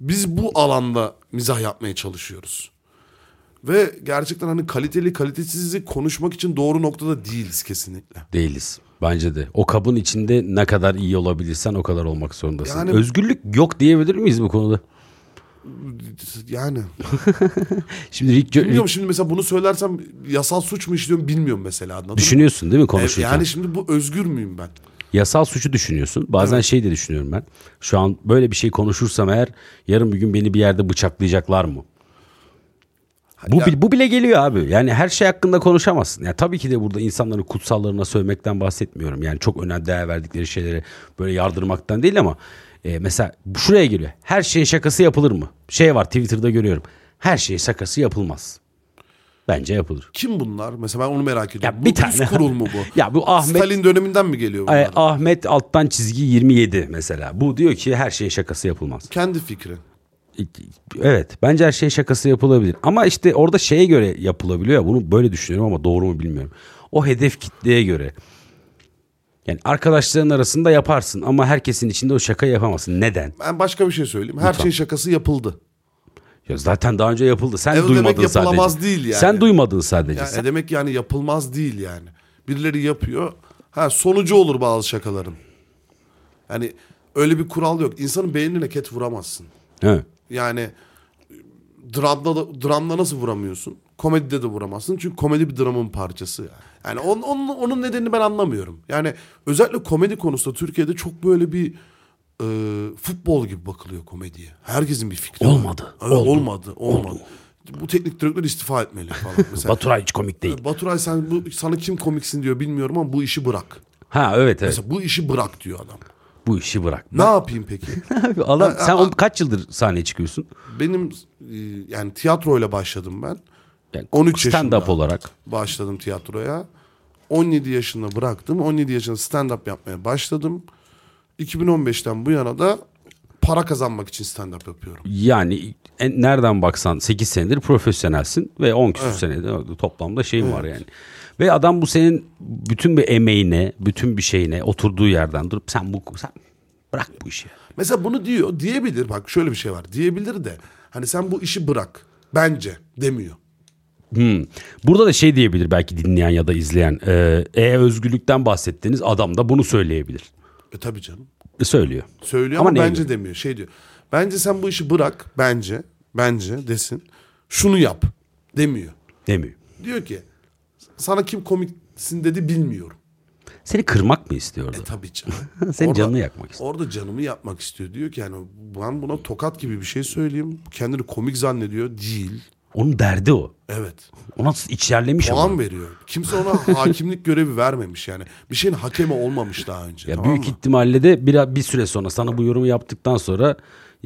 Biz bu alanda mizah yapmaya çalışıyoruz. Ve gerçekten hani kaliteli kalitesizi konuşmak için doğru noktada değiliz kesinlikle. Değiliz. Bence de. O kabın içinde ne kadar iyi olabilirsen o kadar olmak zorundasın. Yani- Özgürlük yok diyebilir miyiz bu konuda? Yani Şimdi Rick, Jo- Bilmiyorum şimdi mesela bunu söylersem yasal suç mu işliyorum bilmiyorum mesela anladın düşünüyorsun değil mi konuşurken? Yani şimdi bu özgür müyüm ben? Yasal suçu düşünüyorsun. Bazen şey de düşünüyorum ben. Şu an böyle bir şey konuşursam eğer yarın bir gün beni bir yerde bıçaklayacaklar mı? Bu, Ya- bu bile geliyor abi. Yani her şey hakkında konuşamazsın. Yani tabii ki de burada insanların kutsallarına sövmekten bahsetmiyorum. Yani çok önemli değer verdikleri şeyleri böyle yardırmaktan değil ama e, mesela şuraya geliyor. Her şeyin şakası yapılır mı? Şey var Twitter'da görüyorum. Her şeyin şakası yapılmaz. Bence yapılır. Kim bunlar? Mesela ben onu merak ediyorum. Ya bir bu tane- üst kurul mu bu? Ya bu Ahmet Stalin döneminden mi geliyor bunlar? Ay, Ahmet alttan çizgi 27 mesela. Bu diyor ki her şeyin şakası yapılmaz. Kendi fikri. Evet bence her şeyin şakası yapılabilir. Ama işte orada şeye göre yapılabiliyor ya bunu böyle düşünüyorum ama doğru mu bilmiyorum. O hedef kitleye göre. Yani arkadaşların arasında yaparsın ama herkesin içinde o şakayı yapamazsın. Neden? Ben başka bir şey söyleyeyim. Her şeyin şakası yapıldı. Ya zaten daha önce yapıldı. Sen Evet, demek duymadın yapılamaz sadece. değil yani. Sen duymadın sadece. Yani Sen- demek yani yapılmaz değil yani. Birileri yapıyor. Ha sonucu olur bazı şakaların. Yani öyle bir kural yok. İnsanın beynine ket vuramazsın. Evet. Yani dramda da, dramda nasıl vuramıyorsun? Komedide de vuramazsın. Çünkü komedi bir dramın parçası. Yani, yani onun, onun, onun nedenini ben anlamıyorum. Yani özellikle komedi konusunda Türkiye'de çok böyle bir e, futbol gibi bakılıyor komediye. Herkesin bir fikri var. Olmadı. Evet, Oldu. olmadı. Olmadı. Bu teknik direktör istifa etmeli falan. Mesela, Baturay hiç komik değil. Baturay sen bu, sana kim komiksin diyor bilmiyorum ama bu işi bırak. Ha evet evet. Mesela bu işi bırak diyor adam. Bu işi bırak. Ne yapayım peki? Adam, sen a- on- kaç yıldır sahneye çıkıyorsun? Benim e, yani tiyatroyla başladım ben. Yani 13 stand-up yaşında. olarak. başladım tiyatroya. 17 yaşında bıraktım. 17 yaşında stand-up yapmaya başladım. 2015'ten bu yana da para kazanmak için stand-up yapıyorum. Yani en, nereden baksan 8 senedir profesyonelsin ve 10 küsur senedir toplamda şeyin var yani. Ve adam bu senin bütün bir emeğine, bütün bir şeyine oturduğu yerden durup sen bu sen bırak bu işi. Mesela bunu diyor, diyebilir. Bak şöyle bir şey var. Diyebilir de hani sen bu işi bırak. Bence demiyor. Hmm. Burada da şey diyebilir belki dinleyen ya da izleyen. E, e özgürlükten bahsettiğiniz adam da bunu söyleyebilir. E tabii canım. E, söylüyor. Söylüyor Ama ama, bence göre? demiyor. Şey diyor. Bence sen bu işi bırak. Bence. Bence desin. Şunu yap. Demiyor. Demiyor. Diyor ki sana kim komiksin dedi bilmiyorum. Seni kırmak mı istiyordu? E tabii canım. Senin Orada- canını yakmak istiyor. Orada canımı yapmak istiyor. Diyor ki yani ben buna tokat gibi bir şey söyleyeyim. Kendini komik zannediyor. Değil. Onun derdi o. Evet. Ona içerlemiş Puan ama. veriyor. Kimse ona hakimlik görevi vermemiş yani. Bir şeyin hakemi olmamış daha önce. Ya tamam büyük mı? ihtimalle de bir, bir süre sonra sana bu yorumu yaptıktan sonra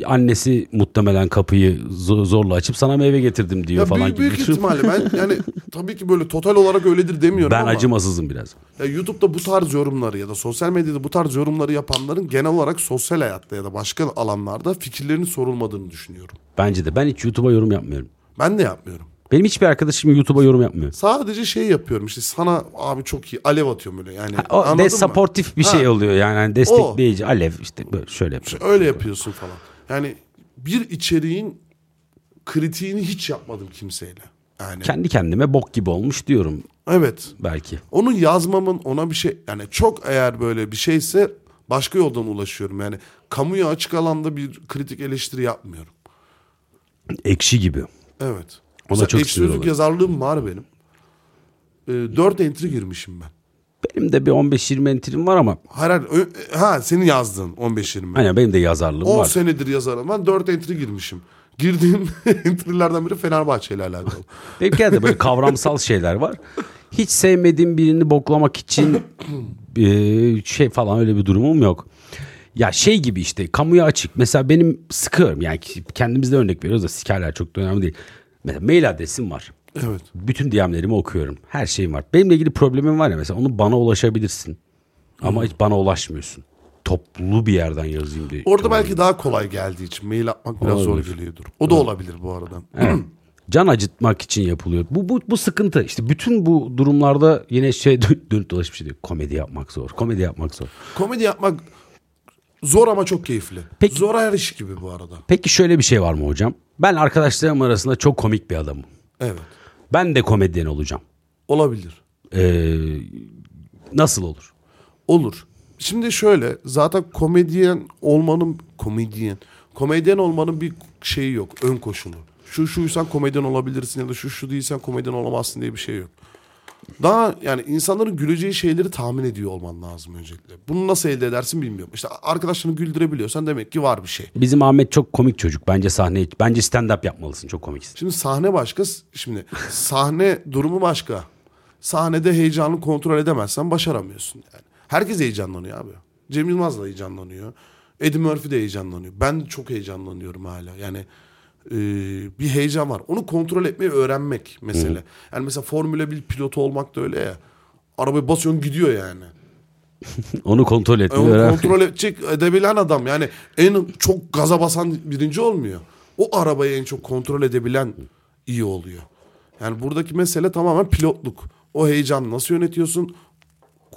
annesi muhtemelen kapıyı zo- zorla açıp sana meyve getirdim diyor Ya falan büyük, gibi. büyük ihtimalle ben yani tabii ki böyle total olarak öyledir demiyorum Ben ama. acımasızım biraz. Ya YouTube'da bu tarz yorumları ya da sosyal medyada bu tarz yorumları yapanların genel olarak sosyal hayatta ya da başka alanlarda fikirlerinin sorulmadığını düşünüyorum. Bence de. Ben hiç YouTube'a yorum yapmıyorum. Ben de yapmıyorum. Benim hiçbir arkadaşım YouTube'a yorum yapmıyor. Sadece şey yapıyorum işte sana abi çok iyi alev atıyorum böyle yani. O anladın de mı? supportif bir Ha, şey oluyor yani. Hani destekleyici, alev işte böyle şöyle yapıyor. Öyle yapıyorsun falan. Yani bir içeriğin kritiğini hiç yapmadım kimseyle. Yani Kendi kendime bok gibi olmuş diyorum evet. belki. Onu yazmamın ona bir şey yani çok eğer böyle bir şeyse başka yoldan ulaşıyorum. Yani kamuya açık alanda bir kritik eleştiri yapmıyorum. Ekşi gibi. Evet. Ona Mesela çok ekşi sözlük yazarlığım var benim. Ee, 4 entry girmişim ben. Benim de bir 15-20 entrim var ama Hayır, hayır, ha senin yazdığın 15-20. hani benim de yazarlığım 10 var. senedir yazarım. Ben 4 entry girmişim. Girdiğim entry'lerden biri Fenerbahçe ile alakalı. Benimki de böyle kavramsal şeyler var. Hiç sevmediğim birini boklamak için e, şey falan öyle bir durumum yok. Ya şey gibi işte kamuya açık. Mesela benim sıkıyorum yani kendimizde örnek veriyoruz da sikerler çok da önemli değil. Mesela mail adresim var. Evet. Bütün DM'lerimi okuyorum. Her şeyim var. Benimle ilgili problemim var ya mesela onu bana ulaşabilirsin. Ama hiç bana ulaşmıyorsun. Toplu bir yerden yazayım diye. Orada belki daha kolay geldiği için mail atmak biraz zor Olabilir. geliyordur. O da olabilir bu arada. Evet. Can acıtmak için yapılıyor. Bu, bu, bu sıkıntı. İşte bütün bu durumlarda yine şey dö- dönüp dolaşıp bir şey diyor. Komedi yapmak zor. Komedi yapmak zor. Komedi yapmak zor ama çok keyifli. Peki- Zor her iş gibi bu arada. Peki şöyle bir şey var mı hocam? Ben arkadaşlarım arasında çok komik bir adamım. Evet. Ben de komedyen olacağım. Olabilir. Ee, nasıl olur? Olur. Şimdi şöyle zaten komedyen olmanın komedyen komedyen olmanın bir şeyi yok. Ön koşulu. Şu şuysan komedyen olabilirsin ya da şu şu değilsen komedyen olamazsın diye bir şey yok. Daha yani insanların güleceği şeyleri tahmin ediyor olman lazım öncelikle. Bunu nasıl elde edersin bilmiyorum. İşte arkadaşlarını güldürebiliyorsan demek ki var bir şey. Bizim Ahmet çok komik çocuk. Bence sahne, bence stand up yapmalısın. Çok komiksin. Şimdi sahne başka. Şimdi sahne durumu başka. Sahnede heyecanını kontrol edemezsen başaramıyorsun yani. Herkes heyecanlanıyor abi. Cem Yılmaz da heyecanlanıyor. Eddie Murphy de heyecanlanıyor. Ben çok heyecanlanıyorum hala. Yani e, bir heyecan var. Onu kontrol etmeyi öğrenmek mesele. Yani mesela Formula 1 pilotu olmak da öyle ya. Arabayı basıyorsun gidiyor yani. Onu kontrol etmeyi onu öğren. kontrol edecek edebilen adam yani en çok gaza basan birinci olmuyor. O arabayı en çok kontrol edebilen iyi oluyor. Yani buradaki mesele tamamen pilotluk. O heyecanı nasıl yönetiyorsun?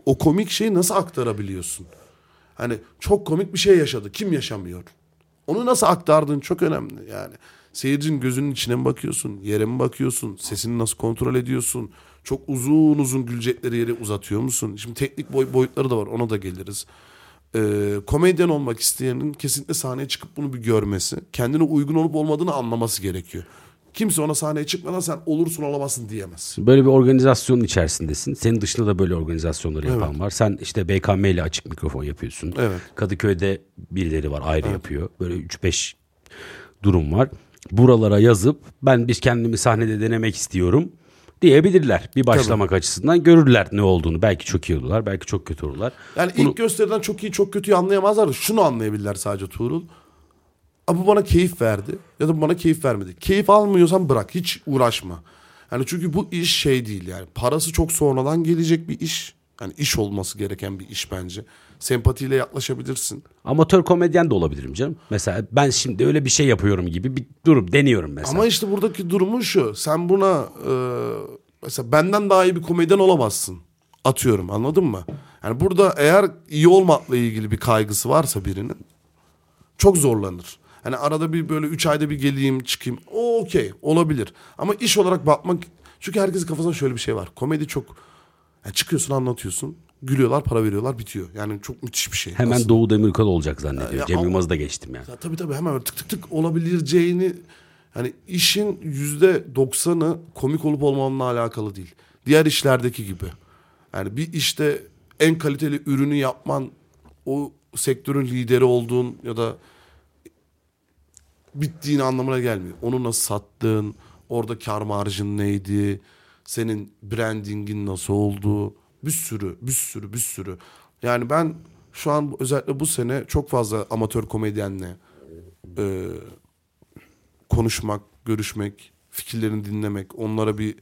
O komik şeyi nasıl aktarabiliyorsun? Hani çok komik bir şey yaşadı. Kim yaşamıyor? Onu nasıl aktardığın çok önemli yani. Seyircinin gözünün içine mi bakıyorsun? Yere mi bakıyorsun? Sesini nasıl kontrol ediyorsun? Çok uzun uzun gülecekleri yeri uzatıyor musun? Şimdi teknik boy, boyutları da var ona da geliriz. Ee, komedyen olmak isteyenin kesinlikle sahneye çıkıp bunu bir görmesi, kendine uygun olup olmadığını anlaması gerekiyor. Kimse ona sahneye çıkmadan sen olursun olamazsın diyemez. Böyle bir organizasyonun içerisindesin. Senin dışında da böyle organizasyonları yapan var. Sen işte BKM ile açık mikrofon yapıyorsun. Evet. Kadıköy'de birileri var ayrı yapıyor. Böyle 3-5 durum var. Buralara yazıp ben biz kendimi sahnede denemek istiyorum diyebilirler. Bir başlamak açısından görürler ne olduğunu. Belki çok iyi olurlar, belki çok kötü olurlar. Yani Bunu- ilk gösteriden çok iyi çok kötüyü anlayamazlar da şunu anlayabilirler sadece Tuğrul. Bu bana keyif verdi ya da bu bana keyif vermedi. Keyif almıyorsan bırak hiç uğraşma. Yani çünkü bu iş şey değil yani. Parası çok sonradan gelecek bir iş. Yani iş olması gereken bir iş bence. Sempatiyle yaklaşabilirsin. Amatör komedyen de olabilirim canım. Mesela ben şimdi öyle bir şey yapıyorum gibi bir durum deniyorum mesela. Ama işte buradaki durumun şu. Sen buna e, mesela benden daha iyi bir komedyen olamazsın. Atıyorum anladın mı? Yani burada eğer iyi olmakla ilgili bir kaygısı varsa birinin çok zorlanır. Hani arada bir böyle üç ayda bir geleyim çıkayım. O okey olabilir. Ama iş olarak bakmak... Çünkü herkesin kafasında şöyle bir şey var. Komedi çok... Yani çıkıyorsun anlatıyorsun. Gülüyorlar para veriyorlar bitiyor. Yani çok müthiş bir şey. Hemen aslında. Doğu Demirkol olacak zannediyor. Ya Cem Yılmaz'ı da geçtim yani. Ya tabii tabii hemen böyle tık tık tık olabileceğini hani işin yüzde doksanı komik olup olmamanla alakalı değil. Diğer işlerdeki gibi. Yani bir işte en kaliteli ürünü yapman o sektörün lideri olduğun ya da bittiğin anlamına gelmiyor. Onu nasıl sattın, orada kar marjın neydi, senin brandingin nasıl oldu, bir sürü, bir sürü, bir sürü. Yani ben şu an özellikle bu sene çok fazla amatör komedyenle e, konuşmak, görüşmek, fikirlerini dinlemek, onlara bir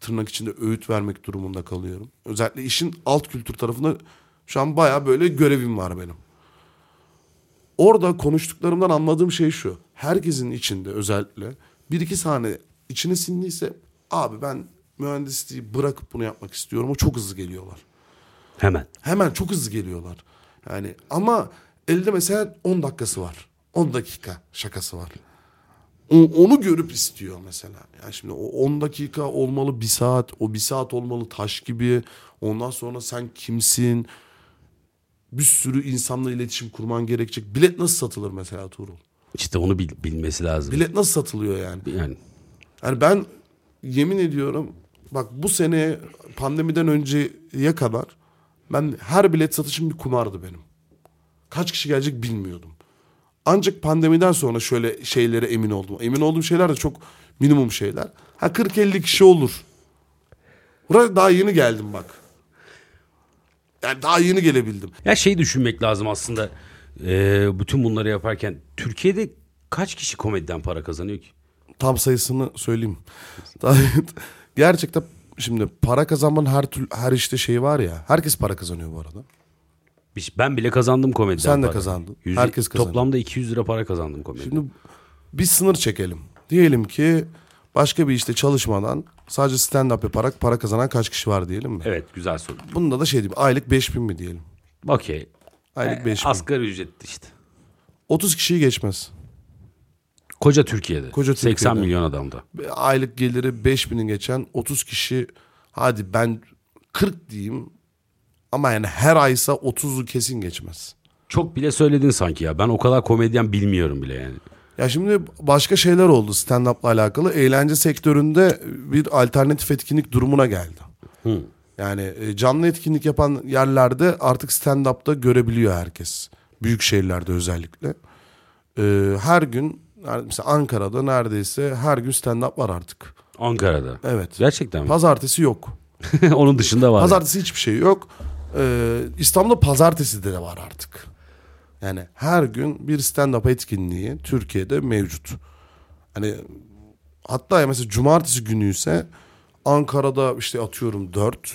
tırnak içinde öğüt vermek durumunda kalıyorum. Özellikle işin alt kültür tarafında şu an baya böyle görevim var benim. Orada konuştuklarımdan anladığım şey şu. Herkesin içinde özellikle bir iki saniye içine sindiyse abi ben mühendisliği bırakıp bunu yapmak istiyorum. O çok hızlı geliyorlar. Hemen. Hemen çok hızlı geliyorlar. Yani ama elde mesela 10 dakikası var. 10 dakika şakası var. O- onu görüp istiyor mesela. Yani şimdi o 10 dakika olmalı bir saat. O bir saat olmalı taş gibi. Ondan sonra sen kimsin? Bir sürü insanla iletişim kurman gerekecek. Bilet nasıl satılır mesela Tuğrul? İşte onu bil- bilmesi lazım. Bilet nasıl satılıyor yani? Yani Yani ben yemin ediyorum bak bu sene pandemiden önceye kadar ben her bilet satışım bir kumardı benim. Kaç kişi gelecek bilmiyordum. Ancak pandemiden sonra şöyle şeylere emin oldum. Emin olduğum şeyler de çok minimum şeyler. Ha 40-50 kişi olur. Buraya daha yeni geldim bak. Yani daha yeni gelebildim. Ya şey düşünmek lazım aslında. Ee, bütün bunları yaparken Türkiye'de kaç kişi komediden para kazanıyor ki? Tam sayısını söyleyeyim. Gerçekten şimdi para kazanmanın her tür, her işte şeyi var ya. Herkes para kazanıyor bu arada. Biz- Ben bile kazandım komediden Sen de para. kazandın. Yüz- Herkes kazandı. Toplamda 200 lira para kazandım komediden. Şimdi bir sınır çekelim. Diyelim ki başka bir işte çalışmadan sadece stand-up yaparak para kazanan kaç kişi var diyelim mi? Evet güzel soru. Bunda da şey diyeyim aylık 5000 mi diyelim? Okey. Aylık Ee, 5000. asgari ücretli işte. 30 kişiyi geçmez. Koca Türkiye'de. Koca 80 Türkiye'de. milyon adamda. Aylık geliri 5000'i geçen 30 kişi hadi ben 40 diyeyim ama yani her aysa 30'u kesin geçmez. Çok bile söyledin sanki ya. Ben o kadar komedyen bilmiyorum bile yani. Ya şimdi başka şeyler oldu stand-up'la alakalı. Eğlence sektöründe bir alternatif etkinlik durumuna geldi. Yani e, canlı etkinlik yapan yerlerde artık stand-up'ta görebiliyor herkes. Büyük şehirlerde özellikle. Ee, her gün mesela Ankara'da neredeyse her gün stand-up var artık. Ankara'da. Evet. Gerçekten mi? Pazartesi yok. Onun dışında var. Pazartesi hiçbir şey yok. Ee, İstanbul'da pazartesi de var artık. Yani her gün bir stand-up etkinliği Türkiye'de mevcut. Hani hatta mesela cumartesi günü ise Ankara'da işte atıyorum 4,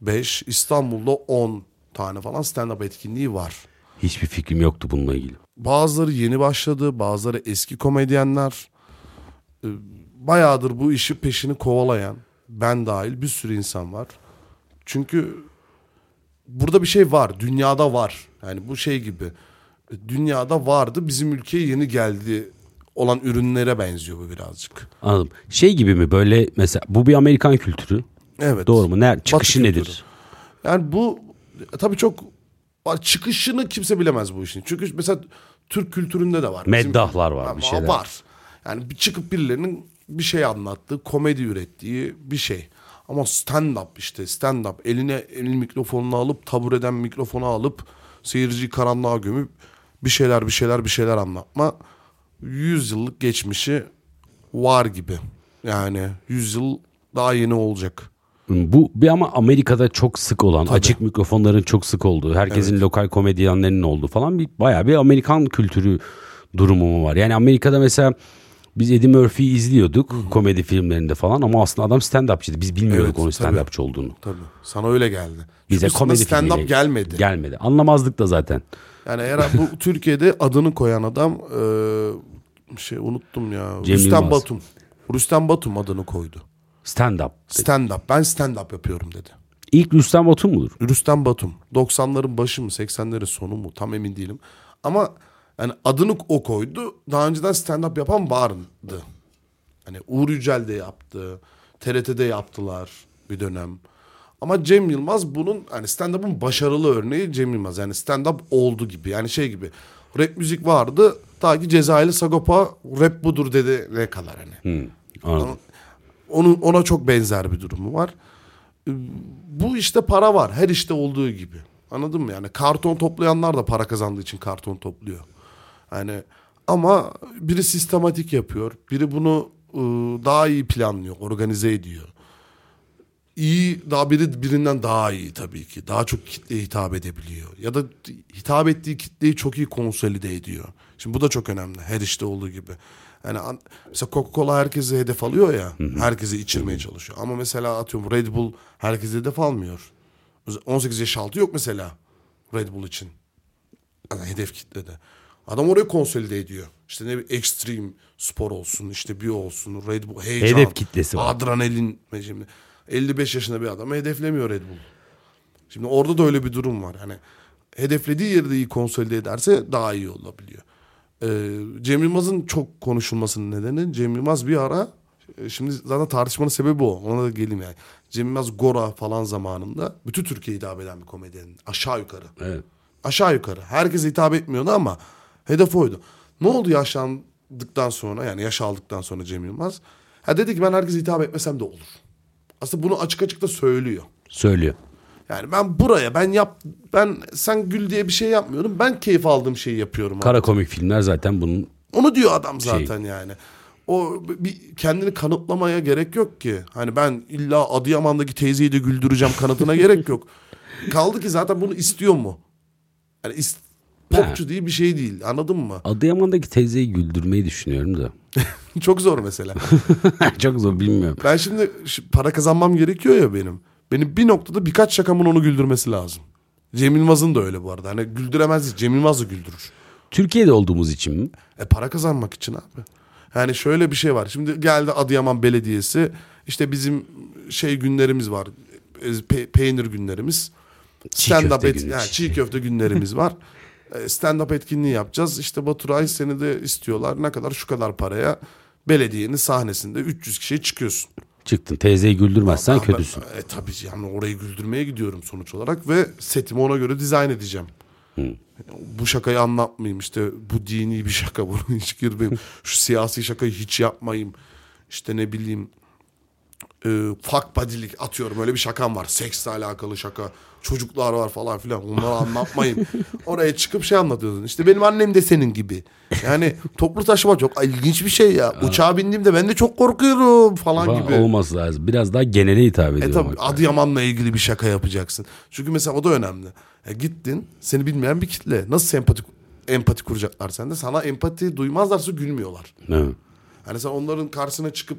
5, İstanbul'da 10 tane falan stand-up etkinliği var. Hiçbir fikrim yoktu bununla ilgili. Bazıları yeni başladı, bazıları eski komedyenler. Ee, Bayağıdır bu işi peşini kovalayan, ben dahil bir sürü insan var. Çünkü burada bir şey var, dünyada var. Yani bu şey gibi. Dünyada vardı, bizim ülkeye yeni geldi olan ürünlere benziyor bu birazcık. Anladım. Şey gibi mi böyle mesela bu bir Amerikan kültürü. Evet. Doğru mu? Ne, çıkışı nedir? Yani bu tabii çok çıkışını kimse bilemez bu işin. Çünkü mesela Türk kültüründe de var. Bizim- Meddahlar var, Ama bir şeyler. Var. Yani bir çıkıp birilerinin bir şey anlattığı, komedi ürettiği bir şey. Ama stand up işte stand up eline elin mikrofonunu alıp tabureden mikrofonu alıp seyirciyi karanlığa gömüp bir şeyler bir şeyler bir şeyler anlatma. 100 yıllık geçmişi var gibi. Yani 100 yıl daha yeni olacak. Bu bir ama Amerika'da çok sık olan açık mikrofonların çok sık olduğu, herkesin lokal komedyenlerinin olduğu falan bir bayağı bir Amerikan kültürü durumu mu var? Yani Amerika'da mesela Biz Eddie Murphy'yi izliyorduk komedi filmlerinde falan ama aslında adam stand-upçıydı. Biz bilmiyorduk Evet, onun tabii. stand-upçı olduğunu. Tabii. Sana öyle geldi. Bize Çünkü komedi stand-up gelmedi. Gelmedi. Anlamazdık da zaten. Yani eğer bu Türkiye'de adını koyan adam e, şey unuttum ya. Cem Rüstem Yılmaz. Batum. Rüstem Batum adını koydu. Stand-up. Stand-up. Ben stand-up yapıyorum dedi. İlk Rüstem Batum mudur? Rüstem Batum. 90'ların başı mı 80'lerin sonu mu tam emin değilim. Ama yani adını o koydu. Daha önceden stand-up yapan vardı. Hani Uğur Yücel de yaptı. TRT'de yaptılar bir dönem. Ama Cem Yılmaz bunun hani stand-up'ın başarılı örneği Cem Yılmaz. Yani stand-up oldu gibi. Yani şey gibi. Rap müzik vardı. Ta ki Cezayirli Sagopa rap budur dedi ne kadar hani. Hı, anladım. Onun ona çok benzer bir durumu var. Ee, Bu işte para var. Her işte olduğu gibi. Anladın mı? Yani karton toplayanlar da para kazandığı için karton topluyor. Yani ama biri sistematik yapıyor. Biri bunu ıı, daha iyi planlıyor, organize ediyor. İyi, daha biri birinden daha iyi tabii ki. Daha çok kitleye hitap edebiliyor. Ya da hitap ettiği kitleyi çok iyi konsolide ediyor. Şimdi bu da çok önemli. Her işte olduğu gibi. Yani an- mesela Coca-Cola herkese hedef alıyor ya. Herkese içirmeye çalışıyor. Ama mesela atıyorum Red Bull herkese hedef almıyor. 18 yaş altı yok mesela Red Bull için. Yani hedef kitlede. Adam orayı konsolide ediyor. İşte ne bir extreme spor olsun, işte bir olsun, Red Bull, heyecan, Hedef kitlesi var. adrenalin. Şimdi 55 yaşında bir adam hedeflemiyor Red Bull. Şimdi orada da öyle bir durum var. Hani hedeflediği yerde iyi konsolide ederse daha iyi olabiliyor. Ee, Cem Yılmaz'ın çok konuşulmasının nedeni Cem Yılmaz bir ara e, şimdi zaten tartışmanın sebebi o. Ona da geleyim yani. Cem Yılmaz Gora falan zamanında bütün Türkiye'ye hitap eden bir komedyen. Aşağı yukarı. Evet. Aşağı yukarı. Herkese hitap etmiyordu ama hedef oydu. Ne oldu yaşlandıktan sonra yani yaş aldıktan sonra Cem Yılmaz? Ha dedi ki ben herkese hitap etmesem de olur. Aslında bunu açık açık da söylüyor. Söylüyor. Yani ben buraya ben yap ben sen gül diye bir şey yapmıyorum. Ben keyif aldığım şeyi yapıyorum. Kara komik filmler zaten bunun Onu diyor adam zaten yani. O bir kendini kanıtlamaya gerek yok ki. Hani ben illa Adıyaman'daki teyzeyi de güldüreceğim kanıtına gerek yok. Kaldı ki zaten bunu istiyor mu? Yani is- popçu değil bir şey değil. Anladın mı? Adıyaman'daki teyzeyi güldürmeyi düşünüyorum da. Çok zor mesela. Çok zor bilmiyorum. Ben şimdi şu para kazanmam gerekiyor ya benim. Benim bir noktada birkaç şakamın onu güldürmesi lazım. Cem Yılmaz'ın da öyle bu arada. Hani güldüremez. Cem Yılmaz da güldürür. Türkiye'de olduğumuz için mi? E para kazanmak için abi. Yani şöyle bir şey var. Şimdi geldi Adıyaman Belediyesi. İşte bizim şey günlerimiz var. E, pe- peynir günlerimiz. Çiğ Stand-up köfte et- yani çiğ köfte günlerimiz var. E, Stand-up etkinliği yapacağız. İşte Baturay seni de istiyorlar. Ne kadar? Şu kadar paraya. Belediyenin sahnesinde 300 kişiye çıkıyorsun. Çıktın teyzeyi güldürmezsen Ben- kötüsün. E tabii yani orayı güldürmeye gidiyorum sonuç olarak ve setimi ona göre dizayn edeceğim. Bu şakayı anlatmayayım işte bu dini bir şaka bunu hiç girmeyeyim. Şu siyasi şakayı hiç yapmayayım. İşte ne bileyim e, fuck body'lik atıyorum öyle bir şakam var. Seksle alakalı şaka. Çocuklar var falan filan. Onları anlatmayayım. Oraya çıkıp şey anlatıyorsun. İşte benim annem de senin gibi. Yani toplu taşıma çok ilginç bir şey ya. Uçağa bindiğimde ben de çok korkuyorum falan Falan gibi. olması lazım. Biraz daha genele hitap E ediyor. tabii olmak lazım. Adıyaman'la ilgili bir şaka yapacaksın. Çünkü mesela o da önemli. E gittin seni bilmeyen bir kitle. Nasıl sempati empati kuracaklar sende? Sana empati duymazlarsa gülmüyorlar. Evet. Hani sen onların karşısına çıkıp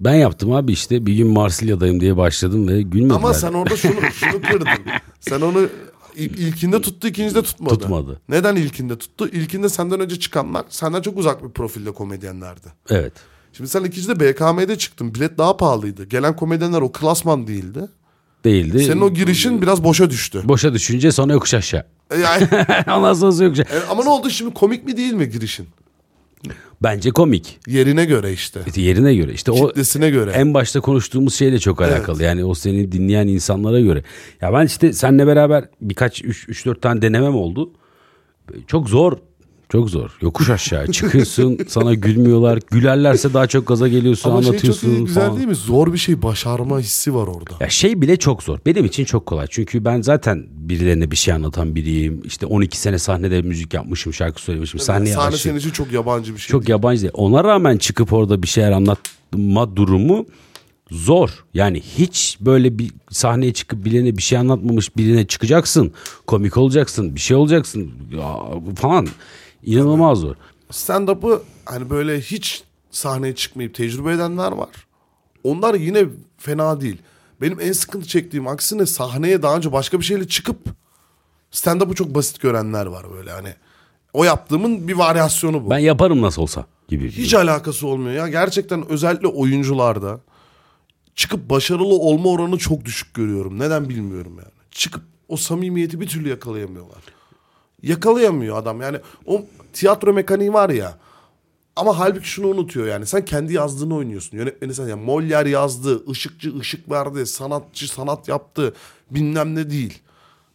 Ben yaptım abi işte bir gün Marsilya'dayım diye başladım ve gülmediler. ama sen orada şunu şunu kırdın. Sen onu ilk, ilkinde tuttu, ikincide tutmadı. Tutmadı. Neden ilkinde tuttu? İlkinde senden önce çıkanlar senden çok uzak bir profilde komedyenlerdi. Evet. Şimdi sen ikincide BKM'de çıktın. Bilet daha pahalıydı. Gelen komedyenler o klasman değildi. Değildi. Senin o girişin biraz boşa düştü. Boşa düşünce sonra yokuş aşağı. E Yani Ondan sonra yokuş aşağı. E, ama ne oldu şimdi komik mi değil mi girişin? Bence komik. Yerine göre işte. İşte yerine göre. İşte o Kitlesine göre. en başta konuştuğumuz şeyle çok alakalı. Yani o seni dinleyen insanlara göre. Ya ben işte seninle beraber birkaç 3-4 tane denemem oldu. Çok zor. Çok zor. Yokuş aşağı çıkıyorsun. sana gülmüyorlar. Gülerlerse daha çok gaza geliyorsun, Ama şey çok anlatıyorsun güzel falan. değil mi? Zor bir şey başarma hissi var orada. Ya şey bile çok zor. Benim için çok kolay. Çünkü ben zaten birilerine bir şey anlatan biriyim. İşte 12 sene sahnede müzik yapmışım, şarkı söylemişim. Sahneye Sahne aşığım. senin için çok yabancı bir şey. Çok yabancı değil. Ona rağmen çıkıp orada bir şeyler anlatma durumu zor. Yani hiç böyle bir sahneye çıkıp birine bir şey anlatmamış birine çıkacaksın. Komik olacaksın, bir şey olacaksın ya falan. İnanılmaz zor. stand-up'ı hani böyle hiç sahneye çıkmayıp tecrübe edenler var. Onlar yine fena değil. Benim en sıkıntı çektiğim aksine sahneye daha önce başka bir şeyle çıkıp stand-up'ı çok basit görenler var böyle hani. O yaptığımın bir varyasyonu bu. Ben yaparım nasıl olsa gibi. Hiç alakası olmuyor ya. Gerçekten özellikle oyuncularda çıkıp başarılı olma oranı çok düşük görüyorum. Neden bilmiyorum yani. Çıkıp o samimiyeti bir türlü yakalayamıyorlar. Yakalayamıyor adam. Yani o tiyatro mekaniği var ya. Ama halbuki şunu unutuyor yani. Sen kendi yazdığını oynuyorsun. Yönetmeni sen yani Molière yazdı, ışıkçı ışık verdi, sanatçı sanat yaptı. Bilmem ne değil.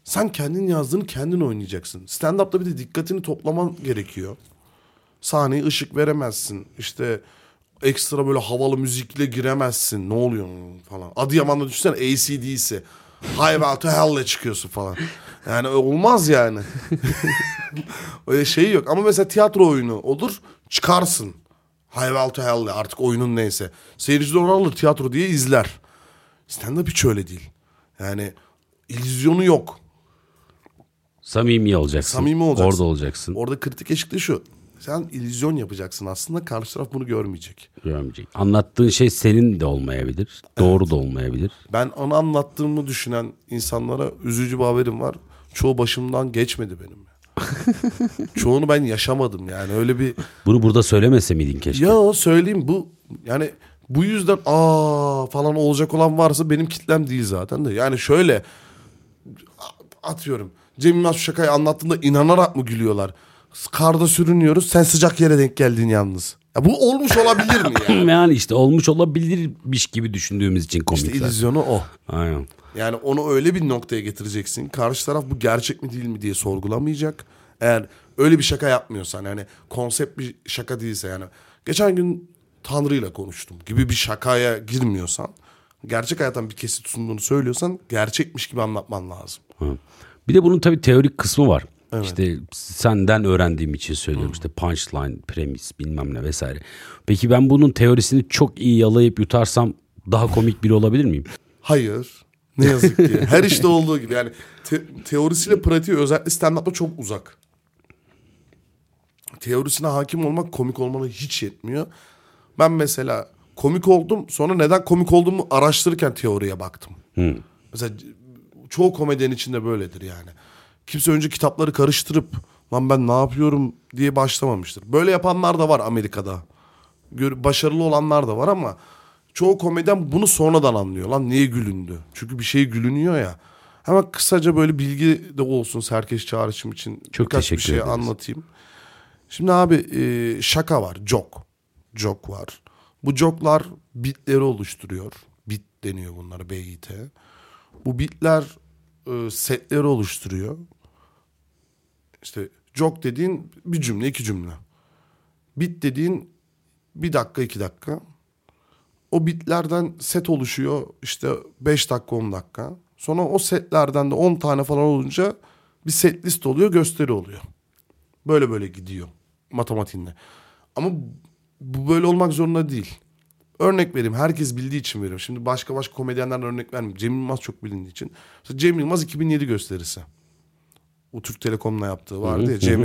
Sen kendin yazdığını kendin oynayacaksın. Stand-up'ta bir de dikkatini toplaman gerekiyor. Sahneye ışık veremezsin. İşte ekstra böyle havalı müzikle giremezsin. Ne oluyor falan. Adıyaman'da düşünsene ACD'si. Highway to Hell'le çıkıyorsun falan. Yani olmaz yani. Öyle şey yok. Ama mesela tiyatro oyunu olur çıkarsın. Highway to Hell'le artık oyunun neyse. Seyirci de onu alır tiyatro diye izler. Stand-up hiç öyle değil. Yani illüzyonu yok. Samimi olacaksın. Samimi olacaksın. Orada olacaksın. Orada kritik eşik de şu. Sen illüzyon yapacaksın aslında. Karşı taraf bunu görmeyecek. Görmeyecek. Anlattığın şey senin de olmayabilir. Doğru da olmayabilir. Ben onu anlattığımı düşünen insanlara üzücü bir haberim var. Çoğu başımdan geçmedi benim. Çoğunu ben yaşamadım yani öyle bir Bunu burada söylemese miydin keşke? ya söyleyeyim bu yani bu yüzden aa falan olacak olan varsa benim kitlem değil zaten de. Yani şöyle atıyorum. Cem Yılmaz şakayı anlattığında inanarak mı gülüyorlar? Karda sürünüyoruz sen sıcak yere denk geldin yalnız. Ya bu olmuş olabilir mi yani? Yani işte olmuş olabilirmiş gibi düşündüğümüz için İşte komikler. illüzyonu o. Aynen. Yani onu öyle bir noktaya getireceksin. Karşı taraf bu gerçek mi değil mi diye sorgulamayacak. Eğer öyle bir şaka yapmıyorsan yani konsept bir şaka değilse yani. Geçen gün Tanrı ile konuştum gibi bir şakaya girmiyorsan gerçek hayattan bir kesit sunduğunu söylüyorsan gerçekmiş gibi anlatman lazım. Hı. Bir de bunun tabii teorik kısmı var. İşte senden öğrendiğim için söylüyorum işte punchline, premis bilmem ne vesaire. Peki ben bunun teorisini çok iyi yalayıp yutarsam daha komik biri olabilir miyim? Hayır. Ne yazık ki. Her işte olduğu gibi yani te- teorisiyle pratiği özellikle stand-up'ta çok uzak. Teorisine hakim olmak komik olmana hiç yetmiyor. Ben mesela komik oldum sonra neden komik olduğumu araştırırken teoriye baktım. Mesela c- çoğu komedyen içinde böyledir yani. Kimse önce kitapları karıştırıp lan ben ne yapıyorum diye başlamamıştır. Böyle yapanlar da var Amerika'da. Gör- Başarılı olanlar da var ama çoğu komedyen bunu sonradan anlıyor. Lan niye gülündü? Çünkü bir şey gülünüyor ya. Hemen kısaca böyle bilgi de olsun Serkeş çağrışım için Çok birkaç bir teşekkür şey ederiz. anlatayım. Şimdi abi e, şaka var, joke. Joke var. Bu joklar bitleri oluşturuyor. Bit deniyor bunlara BIT. Bu bitler e, setleri oluşturuyor. İşte joke dediğin bir cümle, iki cümle. Bit dediğin bir dakika, iki dakika. O bitlerden set oluşuyor işte 5 dakika 10 dakika. Sonra o setlerden de 10 tane falan olunca bir set list oluyor gösteri oluyor. Böyle böyle gidiyor matematiğinde. Ama bu böyle olmak zorunda değil. Örnek vereyim. Herkes bildiği için veriyorum. Şimdi başka başka komedyenlerden örnek vermeyeyim. Cem Yılmaz çok bilindiği için. Mesela Cem Yılmaz 2007 gösterisi. O Türk Telekom'la yaptığı vardı ya. Cem.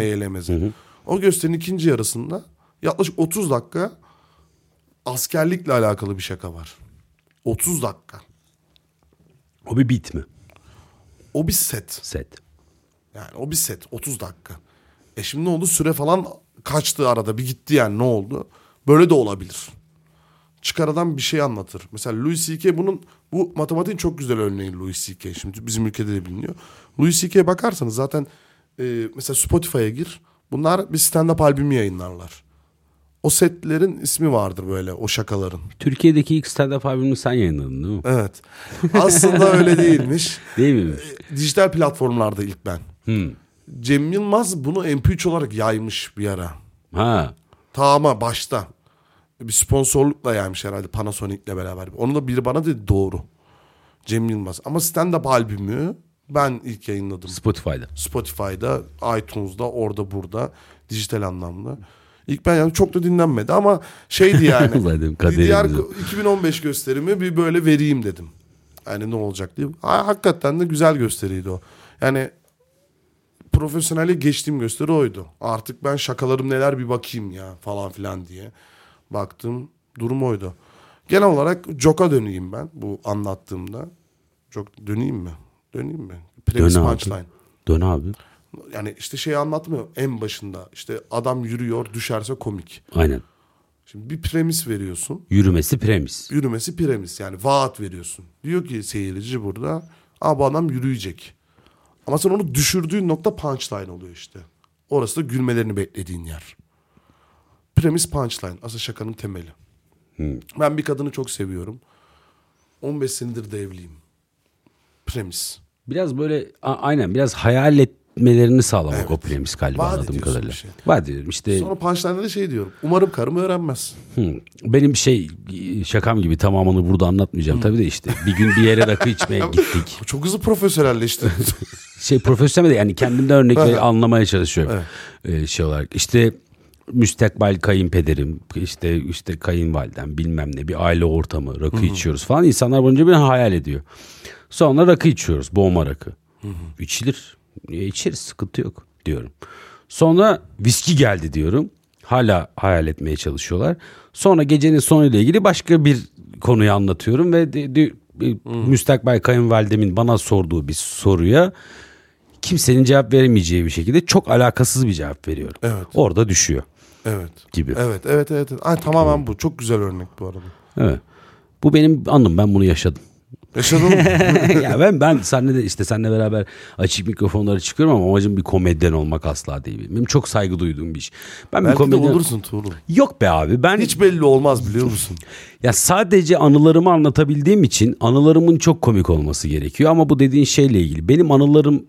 O gösterinin ikinci yarısında yaklaşık 30 dakika askerlikle alakalı bir şaka var. 30 dakika. O bir bit mi? O bir set. Set. Yani o bir set 30 dakika. E şimdi ne oldu? Süre falan kaçtı arada bir gitti yani ne oldu? Böyle de olabilir. Çıkar adam bir şey anlatır. Mesela Louis C.K. bunun bu matematiğin çok güzel örneği Louis C.K. Şimdi bizim ülkede de biliniyor. Louis C.K. bakarsanız zaten e, mesela Spotify'a gir. Bunlar bir stand-up albümü yayınlarlar. O setlerin ismi vardır böyle o şakaların. Türkiye'deki ilk stand-up albümünü sen yayınladın değil mi? Evet. Aslında öyle değilmiş. Değil mi? Dijital platformlarda ilk ben. Hmm. Cem Yılmaz bunu MP3 olarak yaymış bir ara. Ha. Ta ama başta. Bir sponsorlukla yaymış herhalde Panasonic'le beraber. Onu da biri bana dedi doğru. Cem Yılmaz. Ama stand-up albümü ben ilk yayınladım. Spotify'da. Spotify'da, iTunes'da, orada burada. Dijital anlamda. İlk ben yani çok da dinlenmedi ama şeydi yani. Diğer o. 2015 gösterimi bir böyle vereyim dedim. Yani ne olacak diye. Ha, hakikaten de güzel gösteriydi o. Yani profesyonelle geçtiğim gösteri oydu. Artık ben şakalarım neler bir bakayım ya falan filan diye. Baktım durum oydu. Genel olarak Jok'a döneyim ben bu anlattığımda. Jok döneyim mi? Döneyim mi? Premise Dön abi. punchline. Dön abi. Yani işte şey anlatmıyor en başında. İşte adam yürüyor düşerse komik. Aynen. Şimdi bir premis veriyorsun. Yürümesi premis. Yürümesi premis yani vaat veriyorsun. Diyor ki seyirci burada. Aa bu adam yürüyecek. Ama sen onu düşürdüğün nokta punchline oluyor işte. Orası da gülmelerini beklediğin yer. Premis punchline. Aslında şakanın temeli. Ben bir kadını çok seviyorum. 15 senedir de evliyim. Premis. Biraz böyle a- aynen biraz hayal etmelerini sağlamak o premis galiba Vaat anladığım kadarıyla. şey. Vaat ediyorum işte Sonra punchline'da da şey diyorum. Umarım karım öğrenmez. hı, benim şey şakam gibi tamamını burada anlatmayacağım tabii de işte bir gün bir yere rakı içmeye gittik. Çok hızlı profesyonelleşti. Şey profesyonel de yani kendimden örnek verip anlamaya çalışıyorum. Ee, şey olarak işte müstakbel kayınpederim işte işte kayınvalidem bilmem ne bir aile ortamı rakı içiyoruz falan insanlar boyunca bir hayal ediyor. Sonra rakı içiyoruz boğma rakı. İçilir. İçeriz sıkıntı yok diyorum. Sonra viski geldi diyorum. Hala hayal etmeye çalışıyorlar. Sonra gecenin sonuyla ilgili başka bir konuyu anlatıyorum ve de, de- müstakbel kayınvalidemin bana sorduğu bir soruya kimsenin cevap veremeyeceği bir şekilde çok alakasız bir cevap veriyorum. Evet. Orada düşüyor evet. gibi. Evet, evet, evet. evet. Ay, tamamen bu. Çok güzel örnek bu arada. Evet. Bu benim anım ben bunu yaşadım. Yaşadın mı? ya ben ben seninle de işte seninle beraber açık mikrofonlara çıkıyorum ama amacım bir komedyen olmak asla değil. Benim çok saygı duyduğum bir iş. Ben bir Belki de komedyen olursun Tuğrul. Yok be abi ben Hiç belli olmaz biliyor musun? ya sadece anılarımı anlatabildiğim için anılarımın çok komik olması gerekiyor ama bu dediğin şeyle ilgili benim anılarım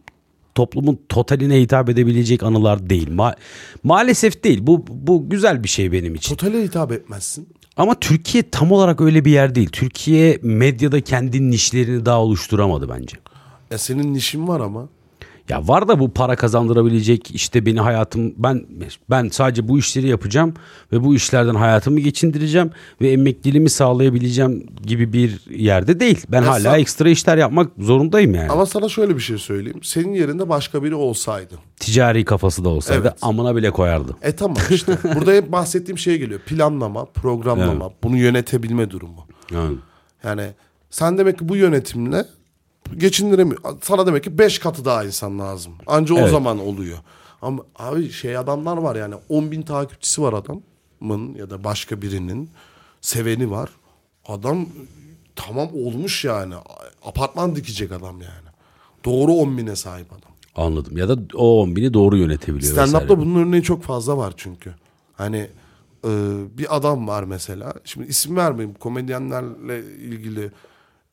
toplumun totaline hitap edebilecek anılar değil. Ma- maalesef değil. Bu bu güzel bir şey benim için. Totale hitap etmezsin. Ama Türkiye tam olarak öyle bir yer değil. Türkiye medyada kendi nişlerini daha oluşturamadı bence. Ya senin nişin var ama. Ya var da bu para kazandırabilecek işte beni hayatım ben ben sadece bu işleri yapacağım ve bu işlerden hayatımı geçindireceğim ve emekliliğimi sağlayabileceğim gibi bir yerde değil. Ben Ya hala sen- ekstra işler yapmak zorundayım yani. Ama sana şöyle bir şey söyleyeyim. Senin yerinde başka biri olsaydı. Ticari kafası da olsaydı Evet. amına bile koyardı. E tamam işte. Burada hep bahsettiğim şeye geliyor. Planlama, programlama, bunu yönetebilme durumu. Yani. Yani sen demek ki bu yönetimle geçindiremiyor. Sana demek ki 5 katı daha insan lazım. Anca o Evet. zaman oluyor. Ama abi şey adamlar var yani 10 bin takipçisi var adamın ya da başka birinin seveni var. Adam tamam olmuş yani. Apartman dikecek adam yani. Doğru 10 bine sahip adam. Anladım. Ya da o 10 bini doğru yönetebiliyor. Stand-up'ta bunun örneği çok fazla var çünkü. Hani e, bir adam var mesela. Şimdi isim vermeyeyim komedyenlerle ilgili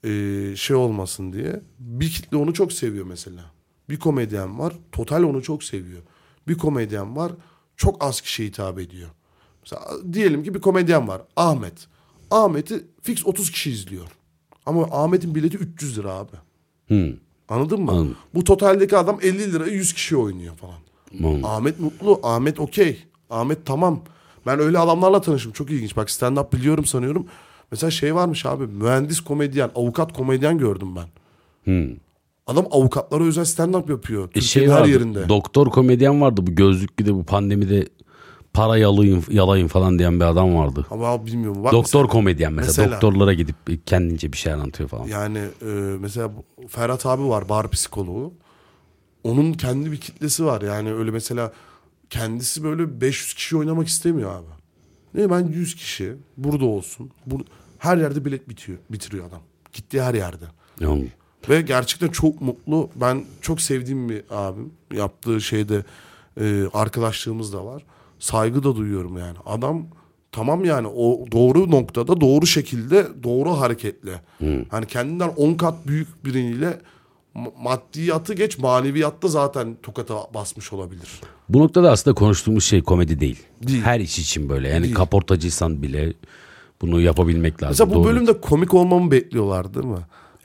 e, şey olmasın diye. Bir kitle onu çok seviyor mesela. Bir komedyen var total onu çok seviyor. Bir komedyen var çok az kişiye hitap ediyor. Mesela diyelim ki bir komedyen var Ahmet. Ahmet'i fix 30 kişi izliyor. Ama Ahmet'in bileti 300 lira abi. Hı. Anladın mı? Anladım. Bu totaldeki adam 50 liraya 100 kişi oynuyor falan. Anladım. Ahmet mutlu, Ahmet okey. Ahmet tamam. Ben öyle adamlarla tanıştım. Çok ilginç. Bak stand up biliyorum sanıyorum. Mesela şey varmış abi. Mühendis komedyen, avukat komedyen gördüm ben. Adam avukatlara özel stand up yapıyor. E şey her vardı, yerinde. Doktor komedyen vardı bu gözlüklü de bu pandemide para yalayın, yalayın falan diyen bir adam vardı. Ama abi bilmiyorum. Bak Doktor mesela- komedyen mesela. Mesela. Doktorlara gidip kendince bir şey anlatıyor falan. Yani e, mesela Ferhat abi var bar psikoloğu. Onun kendi bir kitlesi var. Yani öyle mesela kendisi böyle 500 kişi oynamak istemiyor abi. Ne ben 100 kişi burada olsun. Bur her yerde bilet bitiyor, bitiriyor adam. Gittiği her yerde. Yani Ve gerçekten çok mutlu. Ben çok sevdiğim bir abim. Yaptığı şeyde e, arkadaşlığımız da var. Saygı da duyuyorum yani. Adam tamam yani o doğru noktada doğru şekilde doğru hareketle. Hani kendinden 10 kat büyük biriyle ma- maddiyatı geç maneviyatta zaten tokata basmış olabilir. Bu noktada aslında konuştuğumuz şey komedi değil. Değil. Her iş için böyle. Yani Değil. kaportacıysan bile bunu yapabilmek lazım. Mesela bu Doğru. bölümde komik olmamı bekliyorlar değil mi?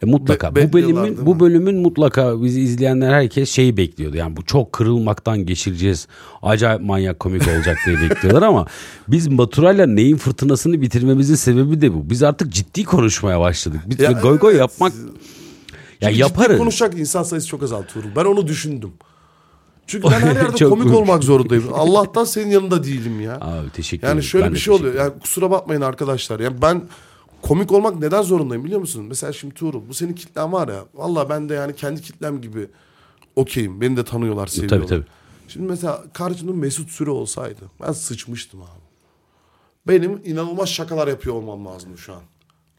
E, mutlaka. Be- bu bölümün bu bölümün mutlaka bizi izleyenler herkes şeyi bekliyordu. Yani bu çok kırılmaktan geçireceğiz. Acayip manyak komik olacak diye bekliyorlar ama biz Baturay'la neyin fırtınasını bitirmemizin sebebi de bu. Biz artık ciddi konuşmaya başladık. Biz Ya goy goy yapmak ya Çünkü ciddi yaparız. konuşacak insan sayısı çok azaltıyor. Ben onu düşündüm. Çünkü ben her yerde komik komik. olmak zorundayım. Allah'tan senin yanında değilim ya. Abi teşekkür ederim. Yani şöyle Ben bir şey oluyor. Yani kusura bakmayın arkadaşlar. Yani ben komik olmak neden zorundayım biliyor musun? Mesela şimdi Tuğrul bu senin kitlen var ya. Valla ben de yani kendi kitlem gibi okeyim. Beni de tanıyorlar, seviyorlar. Tabii tabii. Şimdi mesela karşımda Mesut Süre olsaydı ben sıçmıştım abi. Benim inanılmaz şakalar yapıyor olmam lazım şu an.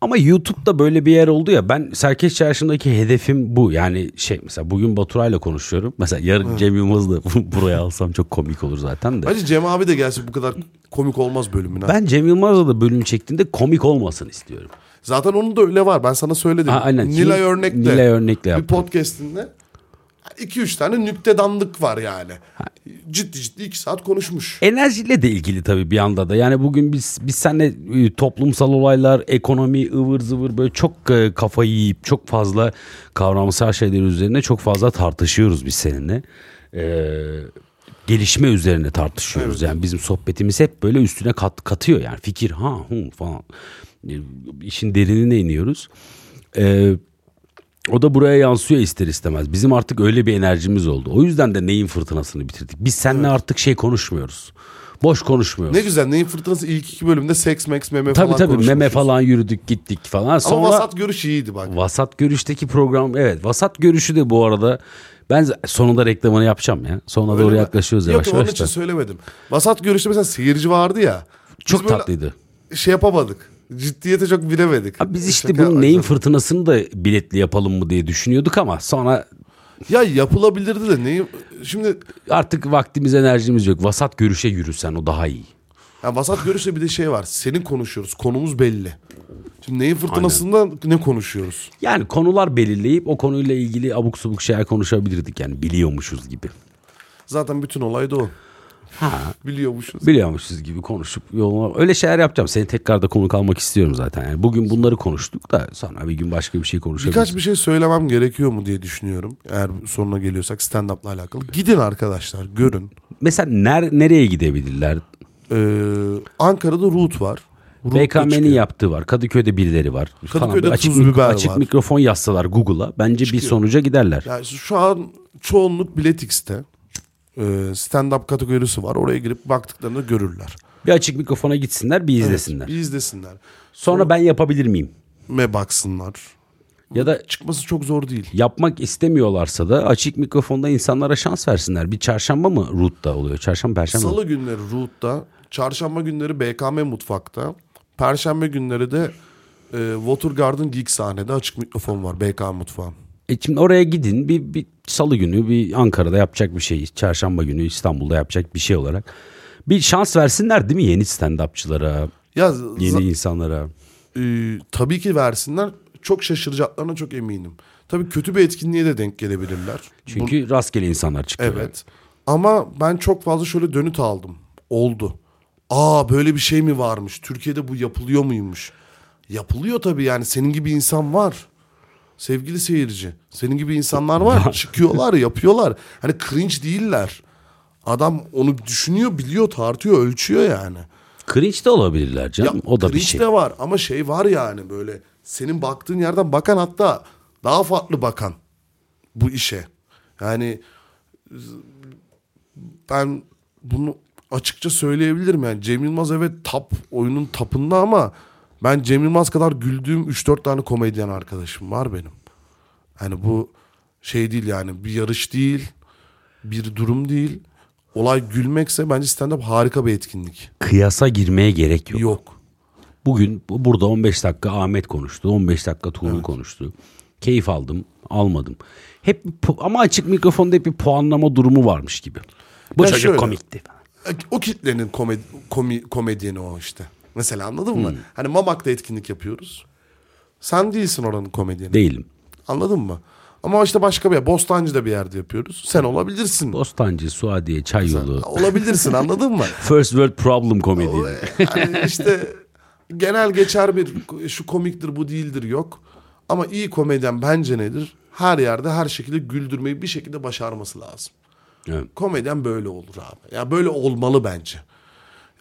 Ama YouTube'da böyle bir yer oldu ya ben Serkeş Çarşı'ndaki hedefim bu. Yani şey mesela bugün Baturay'la konuşuyorum. Mesela yarın evet. Cem Yılmaz'ı da buraya alsam çok komik olur zaten de. Bence Cem abi de gelsin bu kadar komik olmaz bölümüne. Ben Cem Yılmaz'la da bölüm çektiğinde komik olmasın istiyorum. Zaten onun da öyle var. Ben sana söyledim. Ha, aynen. Nilay Örnek'le. Nilay Örnek'le. Bir podcast'inde 2 üç tane nüktedanlık var yani. Ciddi ciddi iki saat konuşmuş. Enerjiyle de ilgili tabii bir anda da. Yani bugün biz biz seninle e, toplumsal olaylar, ekonomi, ıvır zıvır böyle çok e, kafayı yiyip çok fazla kavramsal şeyler üzerine çok fazla tartışıyoruz biz seninle. Ee, gelişme üzerine tartışıyoruz. Evet. Yani bizim sohbetimiz hep böyle üstüne kat, katıyor yani fikir ha hum falan. E, işin derinine iniyoruz. Ee, o da buraya yansıyor ister istemez. Bizim artık öyle bir enerjimiz oldu. O yüzden de neyin fırtınasını bitirdik. Biz seninle artık şey konuşmuyoruz. Boş konuşmuyoruz. Ne güzel. Neyin fırtınası ilk iki bölümde seks, meks, meme tabii falan tabii meme konuşmuşuz. falan yürüdük gittik falan. Sonra Ama vasat... vasat görüş iyiydi bak. görüşteki program evet vasat görüşü de bu arada ben sonunda reklamını yapacağım ya. Sonuna Öyle doğru mi? yaklaşıyoruz Yok yavaş onun yavaş için söylemedim. Vasat görüşte mesela seyirci vardı ya. Çok tatlıydı. Şey yapamadık. Ciddiyete çok bilemedik. Abi biz işte Şaka bunun neyin zorunda. fırtınasını da biletli yapalım mı diye düşünüyorduk ama sonra Ya yapılabilirdi de neyin... Şimdi artık vaktimiz enerjimiz yok. Vasat görüşe yürüsen o daha iyi. ya vasat görüşte bir de şey var. Senin konuşuyoruz. Konumuz belli. Şimdi neyin fırtınasında ne konuşuyoruz? Yani konular belirleyip o konuyla ilgili abuk subuk şeyler konuşabilirdik yani biliyormuşuz gibi. Zaten bütün olay da o. Ha. Biliyormuşuz. Biliyormuşuz gibi konuşup yoluna öyle şeyler yapacağım. Seni tekrar da konuk almak istiyorum zaten. Yani bugün bunları konuştuk da sonra bir gün başka bir şey konuşabiliriz. Birkaç bir şey söylemem gerekiyor mu diye düşünüyorum. Eğer sonuna geliyorsak stand-up'la alakalı. Gidin arkadaşlar görün. Mesela ner, nereye gidebilirler? Ee, Ankara'da Root var. BKM'nin çıkıyor. yaptığı var. Kadıköy'de birileri var. Kadıköy'de açık, tuz biber açık var. mikrofon yazsalar Google'a bence bir sonuca giderler. Yani şu an çoğunluk Biletix'te. Ee, stand-up kategorisi var. Oraya girip baktıklarında görürler. Bir açık mikrofona gitsinler bir izlesinler. Bir izlesinler. Sonra ben yapabilir miyim? Me baksınlar. Ya da Çıkması çok zor değil. yapmak istemiyorlarsa da açık mikrofonda insanlara şans versinler. Bir çarşamba mı Root'ta oluyor? Çarşamba, perşembe? Salı günleri Root'ta, çarşamba günleri BKM Mutfak'ta, perşembe günleri de e, Watergarden Geek sahnede açık mikrofon var BK Mutfağın. E şimdi oraya gidin bir, bir salı günü bir Ankara'da yapacak bir şey. Çarşamba günü İstanbul'da yapacak bir şey olarak. Bir şans versinler değil mi yeni stand-upçılara, Ya yeni insanlara? e, tabii ki versinler. Çok şaşıracaklarına çok eminim. Tabii kötü bir etkinliğe de denk gelebilirler. Çünkü rastgele insanlar çıkıyor. Evet. Ama ben çok fazla şöyle dönüt aldım. Oldu. Aa böyle bir şey mi varmış? Türkiye'de bu yapılıyor muymuş? Yapılıyor tabii yani. Senin gibi insan var. Sevgili seyirci. Senin gibi insanlar var. Çıkıyorlar, yapıyorlar. Hani cringe değiller. Adam onu düşünüyor, biliyor, tartıyor, ölçüyor yani. Cringe de olabilirler canım. o da bir cringe şey. de var ama şey var yani böyle senin baktığın yerden bakan hatta daha farklı bakan bu işe. Yani ben bunu açıkça söyleyebilirim yani Cem Yılmaz evet tap oyunun tapında ama ben Cem Yılmaz kadar güldüğüm 3-4 tane komedyen arkadaşım var benim. Yani bu şey değil yani bir yarış değil, bir durum değil. Olay gülmekse bence stand-up harika bir etkinlik. Kıyasa girmeye gerek yok. Yok. Bugün bu- burada 15 dakika Ahmet konuştu. 15 dakika Tuğrul konuştu. Keyif aldım, almadım. Hep ama açık mikrofonda hep bir puanlama durumu varmış gibi. Bu Ya çocuk şöyle. komikti. O kitlenin komedi, komi, komedyeni o işte. Mesela anladın Hmm. mı? Hani Mamak'ta etkinlik yapıyoruz. Sen değilsin oranın komedyeni. Değilim. Anladın mı? Ama işte başka bir yer. Bostancı'da bir yerde yapıyoruz. Sen olabilirsin. Bostancı, Suadiye, Çay Yolu. olabilirsin anladın mı? First World Problem komedi. hani işte genel geçer bir şu komiktir bu değildir yok. Ama iyi komedyen bence nedir? Her yerde her şekilde güldürmeyi bir şekilde başarması lazım. Evet. Komedyen böyle olur abi. Ya böyle olmalı bence.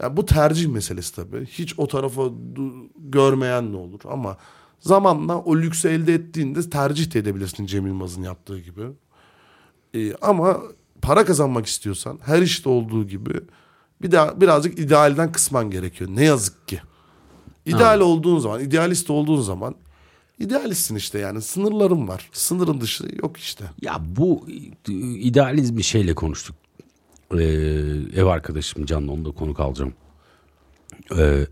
Ya bu tercih meselesi tabii. Hiç o tarafa görmeyen ne olur ama zamanla o lüksü elde ettiğinde tercih de edebilirsin Cem Yılmaz'ın yaptığı gibi. Ee, ama para kazanmak istiyorsan her işte olduğu gibi bir daha birazcık idealden kısman gerekiyor. Ne yazık ki. İdeal olduğun zaman, idealist olduğun zaman idealistsin işte yani. Sınırlarım var. Sınırın dışı yok işte. Ya bu idealizm şeyle konuştuk. Ee, ev arkadaşım Can'la onu da konuk alacağım. Ee,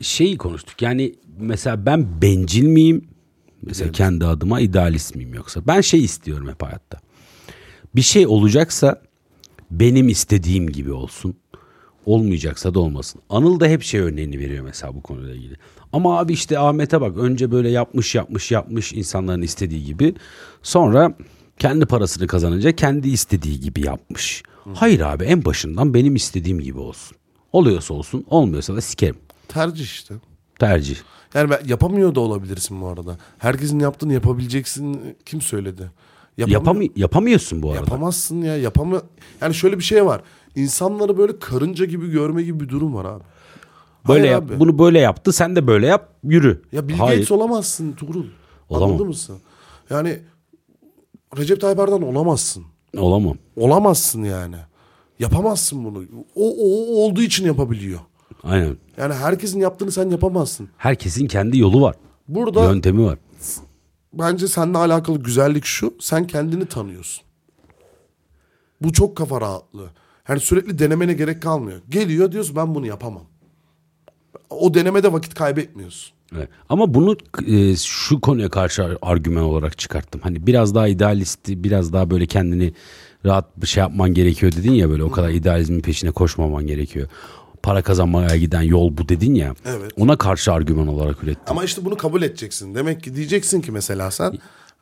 şeyi konuştuk. Yani mesela ben bencil miyim? Mesela kendi adıma idealist miyim yoksa? Ben şey istiyorum hep hayatta. Bir şey olacaksa benim istediğim gibi olsun. Olmayacaksa da olmasın. Anıl da hep şey örneğini veriyor mesela bu konuyla ilgili. Ama abi işte Ahmet'e bak önce böyle yapmış yapmış yapmış insanların istediği gibi. Sonra kendi parasını kazanınca kendi istediği gibi yapmış. Hayır abi en başından benim istediğim gibi olsun. Oluyorsa olsun olmuyorsa da sikerim. Tercih işte. Tercih. Yani ben, yapamıyor da olabilirsin bu arada. Herkesin yaptığını yapabileceksin kim söyledi? Yapamıyor- Yapamı yapamıyorsun bu arada. Yapamazsın ya yapamı. Yani şöyle bir şey var. İnsanları böyle karınca gibi görme gibi bir durum var abi. Böyle Hayır yap, abi. bunu böyle yaptı sen de böyle yap yürü. Ya Bill Hayır. Gates olamazsın Tuğrul. Olamam. Anladın mısın? Yani Recep Tayyip Erdoğan olamazsın. Olamam. Olamazsın yani. Yapamazsın bunu. O, o, olduğu için yapabiliyor. Aynen. Yani herkesin yaptığını sen yapamazsın. Herkesin kendi yolu var. Burada Yöntemi var. bence seninle alakalı güzellik şu. Sen kendini tanıyorsun. Bu çok kafa rahatlığı. Yani sürekli denemene gerek kalmıyor. Geliyor diyorsun ben bunu yapamam. O denemede vakit kaybetmiyorsun. Evet. Ama bunu e, şu konuya karşı argüman olarak çıkarttım. Hani biraz daha idealisti, biraz daha böyle kendini rahat bir şey yapman gerekiyor dedin ya böyle o kadar idealizmin peşine koşmaman gerekiyor. Para kazanmaya giden yol bu dedin ya. Evet. Ona karşı argüman olarak ürettim. Ama işte bunu kabul edeceksin. Demek ki diyeceksin ki mesela sen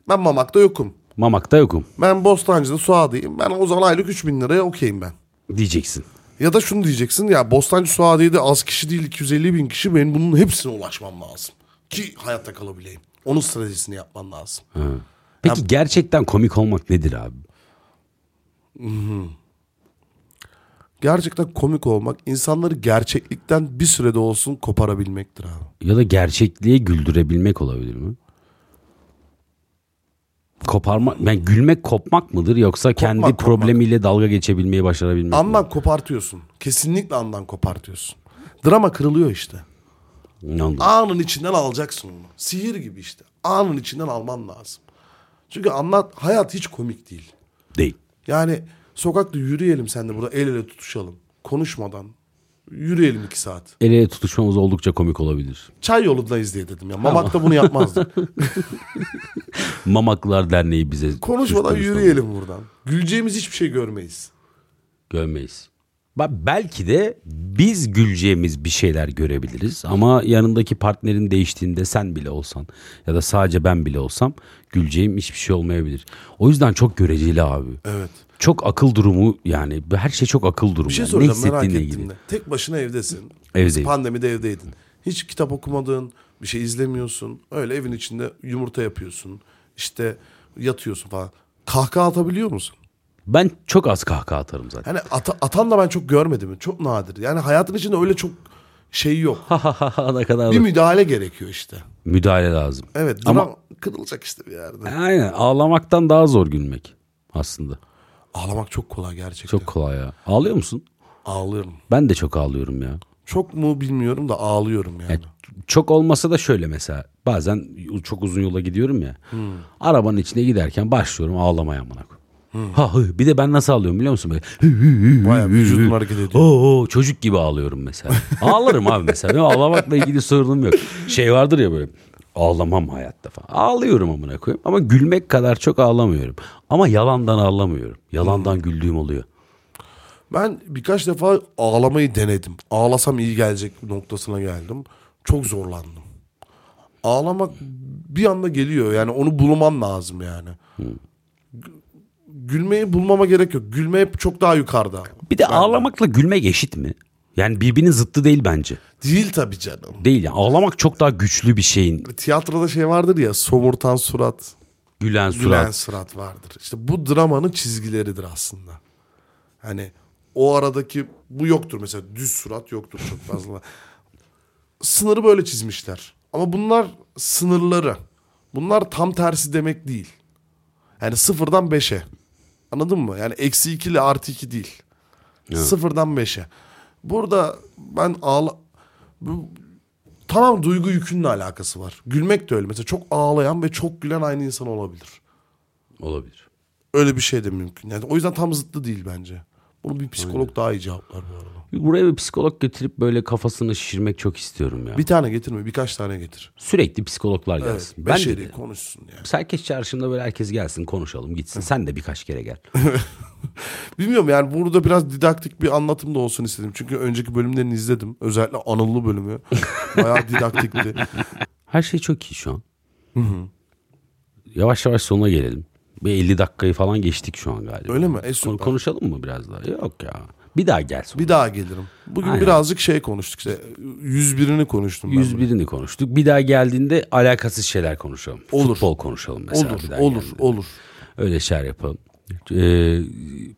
ben Mamak'ta yokum. Mamak'ta yokum Ben Bostancı'da Suadi'yim. Ben o zaman aylık 3000 liraya okeyim ben. diyeceksin. Ya da şunu diyeceksin ya Bostancı Suadi'de az kişi değil 250 bin kişi benim bunun hepsine ulaşmam lazım. Ki hayatta kalabileyim. Onun stratejisini yapman lazım. Peki gerçekten komik olmak nedir abi? Gerçekten komik olmak insanları gerçeklikten bir sürede olsun koparabilmektir abi. Ya da gerçekliğe güldürebilmek olabilir mi? Koparmak, ben gülmek kopmak mıdır yoksa kendi kopmak. problemiyle dalga geçebilmeyi başarabilmek mi? Andan kopartıyorsun. Kesinlikle andan kopartıyorsun. Drama kırılıyor işte. Anladım. Anın içinden alacaksın onu. Sihir gibi işte. Anın içinden alman lazım. Çünkü anlat hayat hiç komik değil. Değil. Yani sokakta yürüyelim sen de burada el ele tutuşalım. Konuşmadan. Yürüyelim iki saat. El ele tutuşmamız oldukça komik olabilir. Çay yolundayız diye dedim ya. Mamak'ta bunu yapmazdık. Mamaklılar Derneği bize Konuşmadan yürüyelim buradan. Güleceğimiz hiçbir şey görmeyiz. Görmeyiz. Bak belki de biz güleceğimiz bir şeyler görebiliriz ama yanındaki partnerin değiştiğinde sen bile olsan ya da sadece ben bile olsam güleceğim hiçbir şey olmayabilir. O yüzden çok göreceli abi. Evet. Çok akıl durumu yani her şey çok akıl durumu. Bir şey yani. soracağım ne merak ettim de. Tek başına evdesin. Evdeyim. Pandemide evdeydin. Hiç kitap okumadın, bir şey izlemiyorsun. Öyle evin içinde yumurta yapıyorsun. İşte yatıyorsun falan. Kahkaha atabiliyor musun? Ben çok az kahkaha atarım zaten. Yani ata- atan da ben çok görmedim. Çok nadir. Yani hayatın içinde öyle çok şey yok. ne kadar bir müdahale gerekiyor işte. müdahale lazım. Evet. Ama kırılacak işte bir yerde. Aynen ağlamaktan daha zor gülmek aslında. Ağlamak çok kolay gerçekten. Çok kolay ya. Ağlıyor musun? Ağlıyorum. Ben de çok ağlıyorum ya. Çok mu bilmiyorum da ağlıyorum yani. Yani çok olmasa da şöyle mesela bazen çok uzun yola gidiyorum ya. Arabanın içine giderken başlıyorum ağlamaya amına koyayım. Ha, hı. bir de ben nasıl ağlıyorum biliyor musun? Böyle, hı, hı, hı, Bayağı hı. hareket ediyor. Oo, oo, çocuk gibi ağlıyorum mesela. Ağlarım abi mesela. Ağlamakla ilgili sorunum yok. Şey vardır ya böyle ağlamam hayatta falan. Ağlıyorum amına koyayım ama gülmek kadar çok ağlamıyorum. Ama yalandan ağlamıyorum. Yalandan güldüğüm oluyor. Ben birkaç defa ağlamayı denedim. Ağlasam iyi gelecek noktasına geldim. Çok zorlandım. Ağlamak bir anda geliyor. Yani onu bulman lazım yani. Gü- Gülmeyi bulmama gerek yok. Gülme hep çok daha yukarıda. Bir de ağlamakla gülmek eşit mi? Yani birbirinin zıttı değil bence. Değil tabii canım. Değil yani. Ağlamak çok daha güçlü bir şeyin. Tiyatroda şey vardır ya somurtan surat, Gülen surat. gülen surat vardır. İşte bu dramanın çizgileridir aslında. Hani o aradaki bu yoktur mesela düz surat yoktur çok fazla. Sınırı böyle çizmişler. Ama bunlar sınırları. Bunlar tam tersi demek değil. Yani sıfırdan beşe. Anladın mı? Yani eksi 2 ile artı 2 değil. Sıfırdan 5'e. Burada ben ağla... Bu, tamam duygu yükünle alakası var. Gülmek de öyle. Mesela çok ağlayan ve çok gülen aynı insan olabilir. Olabilir. Öyle bir şey de mümkün. Yani o yüzden tam zıttı değil bence. Bunu bir psikolog daha iyi cevaplar bu arada. Buraya bir psikolog getirip böyle kafasını şişirmek çok istiyorum ya. Bir tane getirme birkaç tane getir. Sürekli psikologlar Evet, gelsin. ben beşeri de konuşsun yani. Serkeş çarşında böyle herkes gelsin konuşalım gitsin. Sen de birkaç kere gel. Bilmiyorum yani burada biraz didaktik bir anlatım da olsun istedim. Çünkü önceki bölümlerini izledim. Özellikle Anıllı bölümü. Bayağı didaktikti. Her şey çok iyi şu an. Yavaş yavaş sonuna gelelim. Bir 50 dakikayı falan geçtik şu an galiba. Öyle mi? E, Kon- konuşalım mı biraz daha? Yok ya. Bir daha gel sonra. Bir daha gelirim. Bugün Aynen. birazcık şey konuştuk işte. 101'ini konuştum ben. 101'ini konuştuk. Bir daha geldiğinde alakasız şeyler konuşalım. Olur. Futbol konuşalım mesela. Olur, bir daha olur, geldiğinde. olur. Öyle şeyler yapalım. Ee,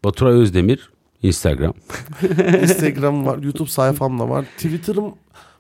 Baturay Özdemir Instagram. Instagram var, YouTube sayfam da var. Twitter'ım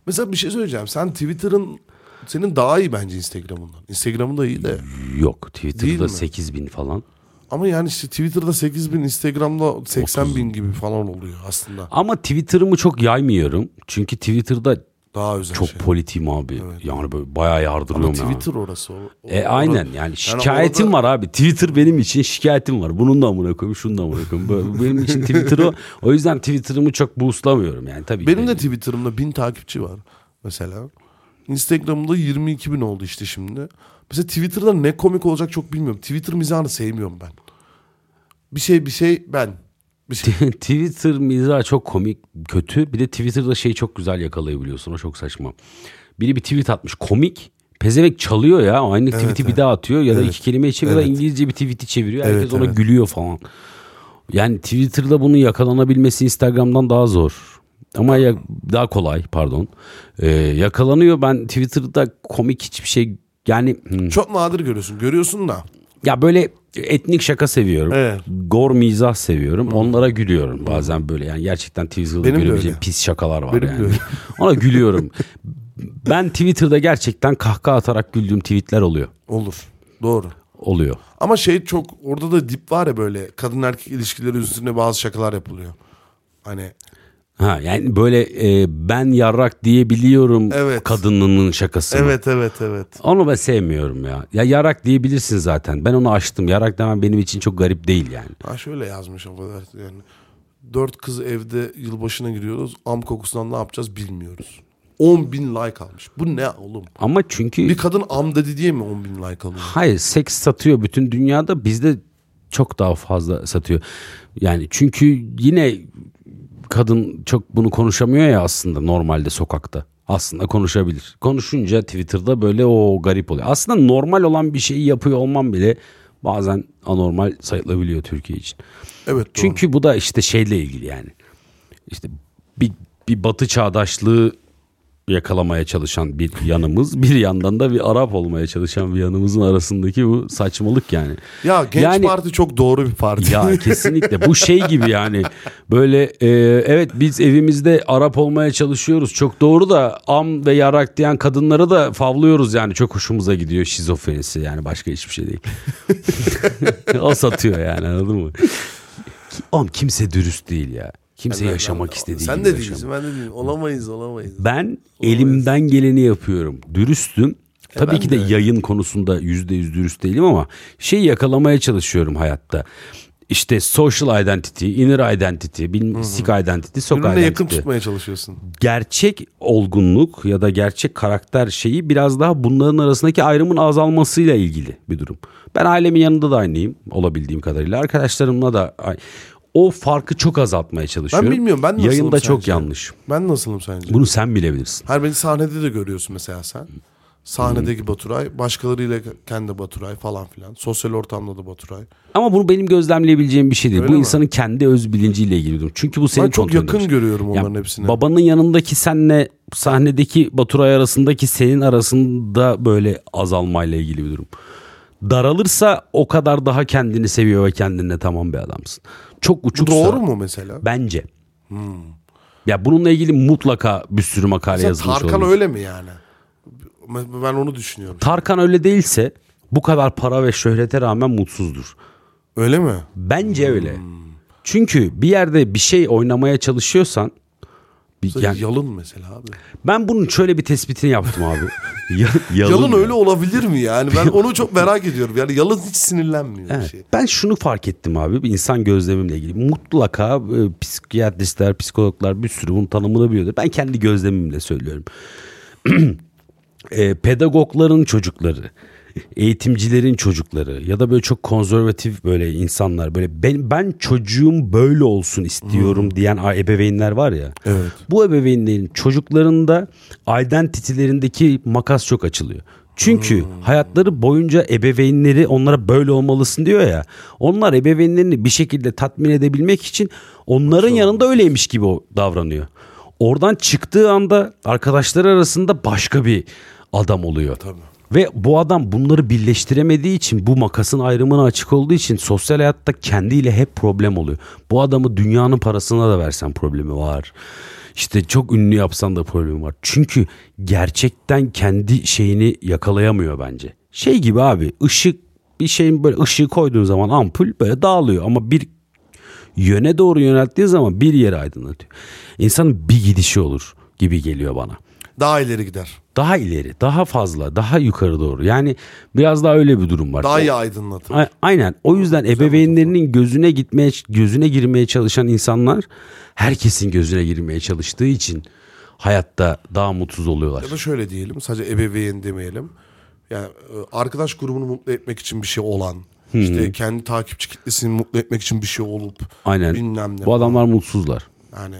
mesela bir şey söyleyeceğim. Sen Twitter'ın senin daha iyi bence Instagram'ından. Instagram'ın da iyi de. Yok Twitter'da mi? 8000 falan. Ama yani işte Twitter'da 8 bin, Instagram'da 80 bin gibi falan oluyor aslında. Ama Twitter'ımı çok yaymıyorum. Çünkü Twitter'da Daha özel çok şey. politim abi. Yani böyle bayağı Ama yardırıyorum ya. Twitter orası. O, o- E aynen yani şikayetim orada- var abi. Twitter benim için şikayetim var. Bunun da amına koyayım, şunun da amına koyayım. Benim için Twitter o. O yüzden Twitter'ımı çok boostlamıyorum yani tabii. Benim de Twitter'ımda bin takipçi var mesela. Instagram'da 22 bin oldu işte şimdi. Mesela Twitter'da ne komik olacak çok bilmiyorum. Twitter mizahını sevmiyorum ben. Bir şey bir şey ben. Bir şey. Twitter mizahı çok komik, kötü. Bir de Twitter'da şeyi çok güzel yakalayabiliyorsun. O çok saçma. Biri bir tweet atmış komik. Pezevenk çalıyor ya. Aynı tweet'i bir daha atıyor ya da Evet. iki kelime çeviriyor Evet. İngilizce bir tweet'i çeviriyor. Herkes Evet, ona evet. gülüyor falan. Yani Twitter'da bunun yakalanabilmesi Instagram'dan daha zor. Ama ya, daha kolay pardon. Ee, yakalanıyor. Ben Twitter'da komik hiçbir şey yani hmm. Çok nadir görüyorsun. Görüyorsun da. ya böyle etnik şaka seviyorum. Evet. Gor mizah seviyorum. Onlara gülüyorum bazen böyle. Yani gerçekten Twitter'da görebileceğim pis şakalar var Benim yani. öyle. Ona gülüyorum. ben Twitter'da gerçekten kahkaha atarak güldüğüm tweetler oluyor. Olur. Doğru. Oluyor. Ama şey çok orada da dip var ya böyle kadın erkek ilişkileri üstüne bazı şakalar yapılıyor. Hani Ha yani böyle e, ben yarrak diyebiliyorum Evet. kadınının şakası. mı? evet evet evet. Onu ben sevmiyorum ya. Ya yarak diyebilirsin zaten. Ben onu açtım. Yarak demem benim için çok garip değil yani. Ha şöyle yazmış o kadar yani. Dört kız evde yılbaşına giriyoruz. Am kokusundan ne yapacağız bilmiyoruz. 10 bin like almış. Bu ne oğlum? Ama çünkü Bir kadın am dedi diye mi 10 bin like alıyor? Hayır seks satıyor bütün dünyada bizde çok daha fazla satıyor. Yani çünkü yine kadın çok bunu konuşamıyor ya aslında normalde sokakta. Aslında konuşabilir. Konuşunca Twitter'da böyle o garip oluyor. Aslında normal olan bir şeyi yapıyor olmam bile bazen anormal sayılabiliyor Türkiye için. Evet doğru. Çünkü bu da işte şeyle ilgili yani. İşte bir, bir batı çağdaşlığı yakalamaya çalışan bir yanımız bir yandan da bir Arap olmaya çalışan bir yanımızın arasındaki bu saçmalık yani. ya Genç Yani- Parti çok doğru bir parti. Ya kesinlikle bu şey gibi yani böyle e, evet biz evimizde Arap olmaya çalışıyoruz çok doğru da am ve yarak diyen kadınları da favlıyoruz yani çok hoşumuza gidiyor şizofrenisi yani başka hiçbir şey değil. o satıyor yani anladın mı? Oğlum kimse dürüst değil ya. Kimse Ben- yaşamak ben- istediği Sen gibi de yaşamıyor. değilsin ben de değilim. Olamayız olamayız. Ben elimden geleni yapıyorum. Dürüstüm. Tabii ben ki de, de. yayın konusunda yüzde yüz dürüst değilim ama şeyi yakalamaya çalışıyorum hayatta. İşte social identity, inner identity, bilmem, sick identity, sok Birbirine yakın identity. tutmaya çalışıyorsun. Gerçek olgunluk ya da gerçek karakter şeyi biraz daha bunların arasındaki ayrımın azalmasıyla ilgili bir durum. Ben ailemin yanında da aynıyım olabildiğim kadarıyla. Arkadaşlarımla da o farkı çok azaltmaya çalışıyorum. bilmiyorum, ben nasılım Yayında çok sence? yanlış. Ben nasılım sence? Bunu sen bilebilirsin. Her beni sahnede de görüyorsun mesela sen. Sahnedeki Baturay, başkalarıyla kendi Baturay falan filan. Sosyal ortamda da Baturay. Ama bunu benim gözlemleyebileceğim bir şey değil. Öyle bu mi? insanın kendi öz bilinciyle ilgili bir durum. Çünkü bu senin Ben çok yakın görüyorum onların Yani hepsini. Babanın yanındaki senle sahnedeki Baturay arasındaki senin arasında böyle azalmayla ilgili bir durum. Daralırsa o kadar daha kendini seviyor ve kendine tamam bir adamsın. Çok Bu uçuksa doğru mu mesela? bence. Ya bununla ilgili mutlaka bir sürü makale Mesela yazılmış Tarkan olabilir. öyle mi yani? Ben onu düşünüyorum. Tarkan öyle değilse bu kadar para ve şöhrete rağmen mutsuzdur. Öyle mi? Bence öyle. Çünkü bir yerde bir şey oynamaya çalışıyorsan bir, Mesela yani Yalın mesela abi. ben bunun şöyle bir tespitini yaptım abi. Ya- Yalın, ya. öyle olabilir mi yani? Ben onu çok merak ediyorum. Yani Yalın hiç sinirlenmiyor Evet. şey. Ben şunu fark ettim abi bir insan gözlemimle ilgili. Mutlaka e, psikiyatristler, psikologlar bir sürü bunun tanımını biliyordur. Ben kendi gözlemimle söylüyorum. e, pedagogların çocukları, eğitimcilerin çocukları ya da böyle çok konservatif böyle insanlar böyle ben ben çocuğum böyle olsun istiyorum diyen a- ebeveynler var ya. Evet. Bu ebeveynlerin çocuklarında identity'lerindeki makas çok açılıyor. Çünkü hayatları boyunca ebeveynleri onlara böyle olmalısın diyor ya. Onlar ebeveynlerini bir şekilde tatmin edebilmek için onların yanında öyleymiş gibi davranıyor. Oradan çıktığı anda arkadaşları arasında başka bir adam oluyor. Tabii. Ve bu adam bunları birleştiremediği için bu makasın ayrımına açık olduğu için sosyal hayatta kendiyle hep problem oluyor. Bu adamı dünyanın parasına da versen problemi var. İşte çok ünlü yapsan da problemi var. Çünkü gerçekten kendi şeyini yakalayamıyor bence. Şey gibi abi ışık bir şeyin böyle ışığı koyduğun zaman ampul böyle dağılıyor ama bir yöne doğru yönelttiği zaman bir yere aydınlatıyor. İnsanın bir gidişi olur gibi geliyor bana Daha ileri gider. daha ileri, daha fazla, daha yukarı doğru. Yani biraz daha öyle bir durum var. Daha iyi aydınlatır. A- Aynen. O yüzden ebeveynlerinin gözüne gitmeye, gözüne girmeye çalışan insanlar herkesin gözüne girmeye çalıştığı için hayatta daha mutsuz oluyorlar. Ya da şöyle diyelim sadece ebeveyn demeyelim. Yani e, arkadaş grubunu mutlu etmek için bir şey olan. işte kendi takipçi kitlesini mutlu etmek için bir şey olup. Aynen. Bilmem ne. Bu adamlar mutsuzlar. Yani ve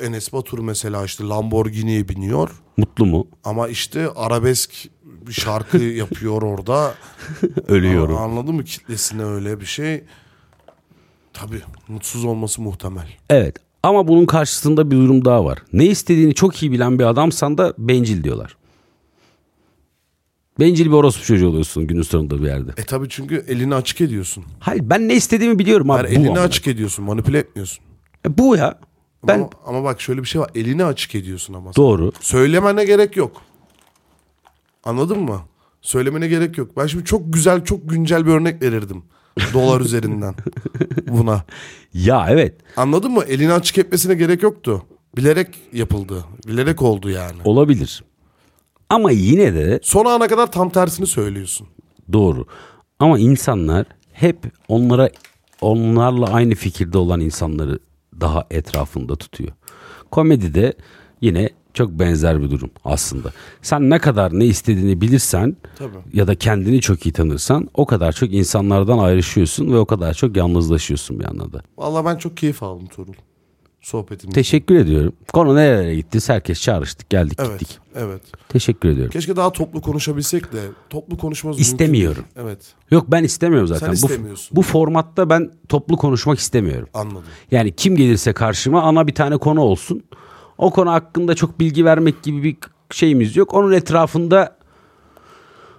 Enes Batur mesela işte Lamborghini'ye biniyor. Mutlu mu? Ama işte arabesk bir şarkı yapıyor orada. Ölüyorum. Anladın mı kitlesine öyle bir şey. Tabii mutsuz olması muhtemel. Evet. Ama bunun karşısında bir durum daha var. Ne istediğini çok iyi bilen bir adamsan da bencil diyorlar. Bencil bir orospu çocuğu oluyorsun günün sonunda bir yerde. E tabii çünkü elini açık ediyorsun. Hayır ben ne istediğimi biliyorum abi. Yani elini açık ediyorsun manipüle etmiyorsun. E, bu ya. Ben Ama, ama bak şöyle bir şey var. Elini açık ediyorsun ama. doğru. Söylemene gerek yok. Anladın mı? Söylemene gerek yok. Ben şimdi çok güzel, çok güncel bir örnek verirdim. Dolar üzerinden buna. Ya evet. Anladın mı? Elini açık etmesine gerek yoktu. Bilerek yapıldı. Bilerek oldu yani. Olabilir. Ama yine de Son ana kadar tam tersini söylüyorsun. doğru. Ama insanlar hep onlara onlarla aynı fikirde olan insanları daha etrafında tutuyor. Komedide yine çok benzer bir durum aslında. Sen ne kadar ne istediğini bilirsen Tabii. ya da kendini çok iyi tanırsan o kadar çok insanlardan ayrışıyorsun ve o kadar çok yalnızlaşıyorsun bir anlamda. Vallahi ben çok keyif aldım Tuğrul. Sohbetimiz. Teşekkür ediyorum. Konu nerelere gitti? Herkes çağrıştık geldik Evet, gittik. evet. Teşekkür ediyorum. Keşke daha toplu konuşabilsek de toplu konuşmamız mümkün İstemiyorum. değil. Evet, Yok ben istemiyorum zaten. Sen bu, istemiyorsun. bu formatta ben toplu konuşmak istemiyorum. anladım. Yani kim gelirse karşıma ana bir tane konu olsun. O konu hakkında çok bilgi vermek gibi bir şeyimiz yok. Onun etrafında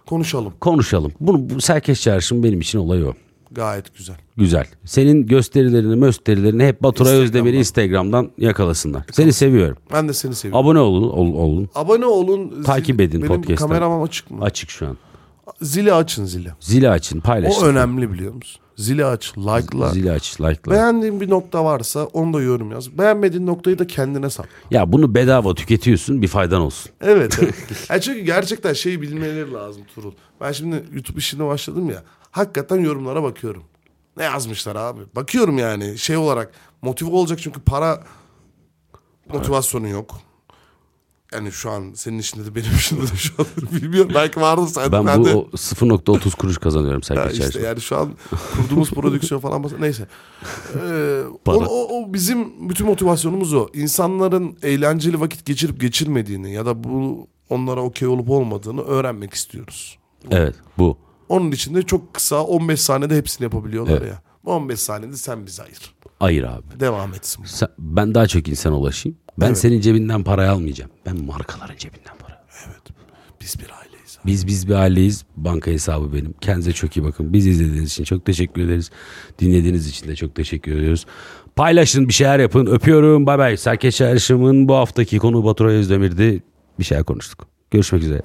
Konuşalım. konuşalım. Bunu bu Serkeş Çağrışım benim için olay o. Gayet güzel. Güzel. Senin gösterilerini, gösterilerini hep Baturay Instagram'dan. Özdemir'i Instagram'dan yakalasınlar. Seni seviyorum. Ben de seni seviyorum. Abone olun, ol- olun. Abone olun. Takip edin Benim podcast'ten. kameram açık mı? Açık şu an. Zili açın zili. Zili açın, paylaşın. O önemli biliyor musun? Zili aç, like'la. Zili aç, like'la. Beğendiğin bir nokta varsa onu da yorum yaz. Beğenmediğin noktayı da kendine sat. Ya bunu bedava tüketiyorsun, bir faydan olsun. Evet. evet. Yani çünkü gerçekten şeyi bilmeleri lazım Turul. Ben şimdi YouTube işine başladım ya. Hakikaten yorumlara bakıyorum. Ne yazmışlar abi? Bakıyorum yani şey olarak motive olacak çünkü para motivasyonu yok. Yani şu an senin işinde de benim işimde de şu an bilmiyorum. Belki vardı sen. Ben, ben bu de o 0.30 kuruş kazanıyorum Ya Serkeş işte yani şu an kurduğumuz prodüksiyon falan neyse. Ee, o, o, o bizim bütün motivasyonumuz o. İnsanların eğlenceli vakit geçirip geçirmediğini ya da bu onlara okey olup olmadığını öğrenmek istiyoruz. Evet, bu. Onun için de çok kısa 15 saniyede hepsini yapabiliyorlar Evet. ya. 15 saniyede sen bizi ayır. Hayır abi. Devam etsin. Sen- ben daha çok insana ulaşayım. Ben Evet. senin cebinden parayı almayacağım. Ben markaların cebinden para. Biz bir aileyiz. abi. Biz biz bir aileyiz. Banka hesabı benim. Kendinize çok iyi bakın. Biz izlediğiniz için çok teşekkür ederiz. Dinlediğiniz için de çok teşekkür ediyoruz. Paylaşın bir şeyler yapın. Öpüyorum. Bay bay. Serkeş Çağrışım'ın bu haftaki konu Baturay Özdemir'di. Bir şeyler konuştuk. Görüşmek üzere.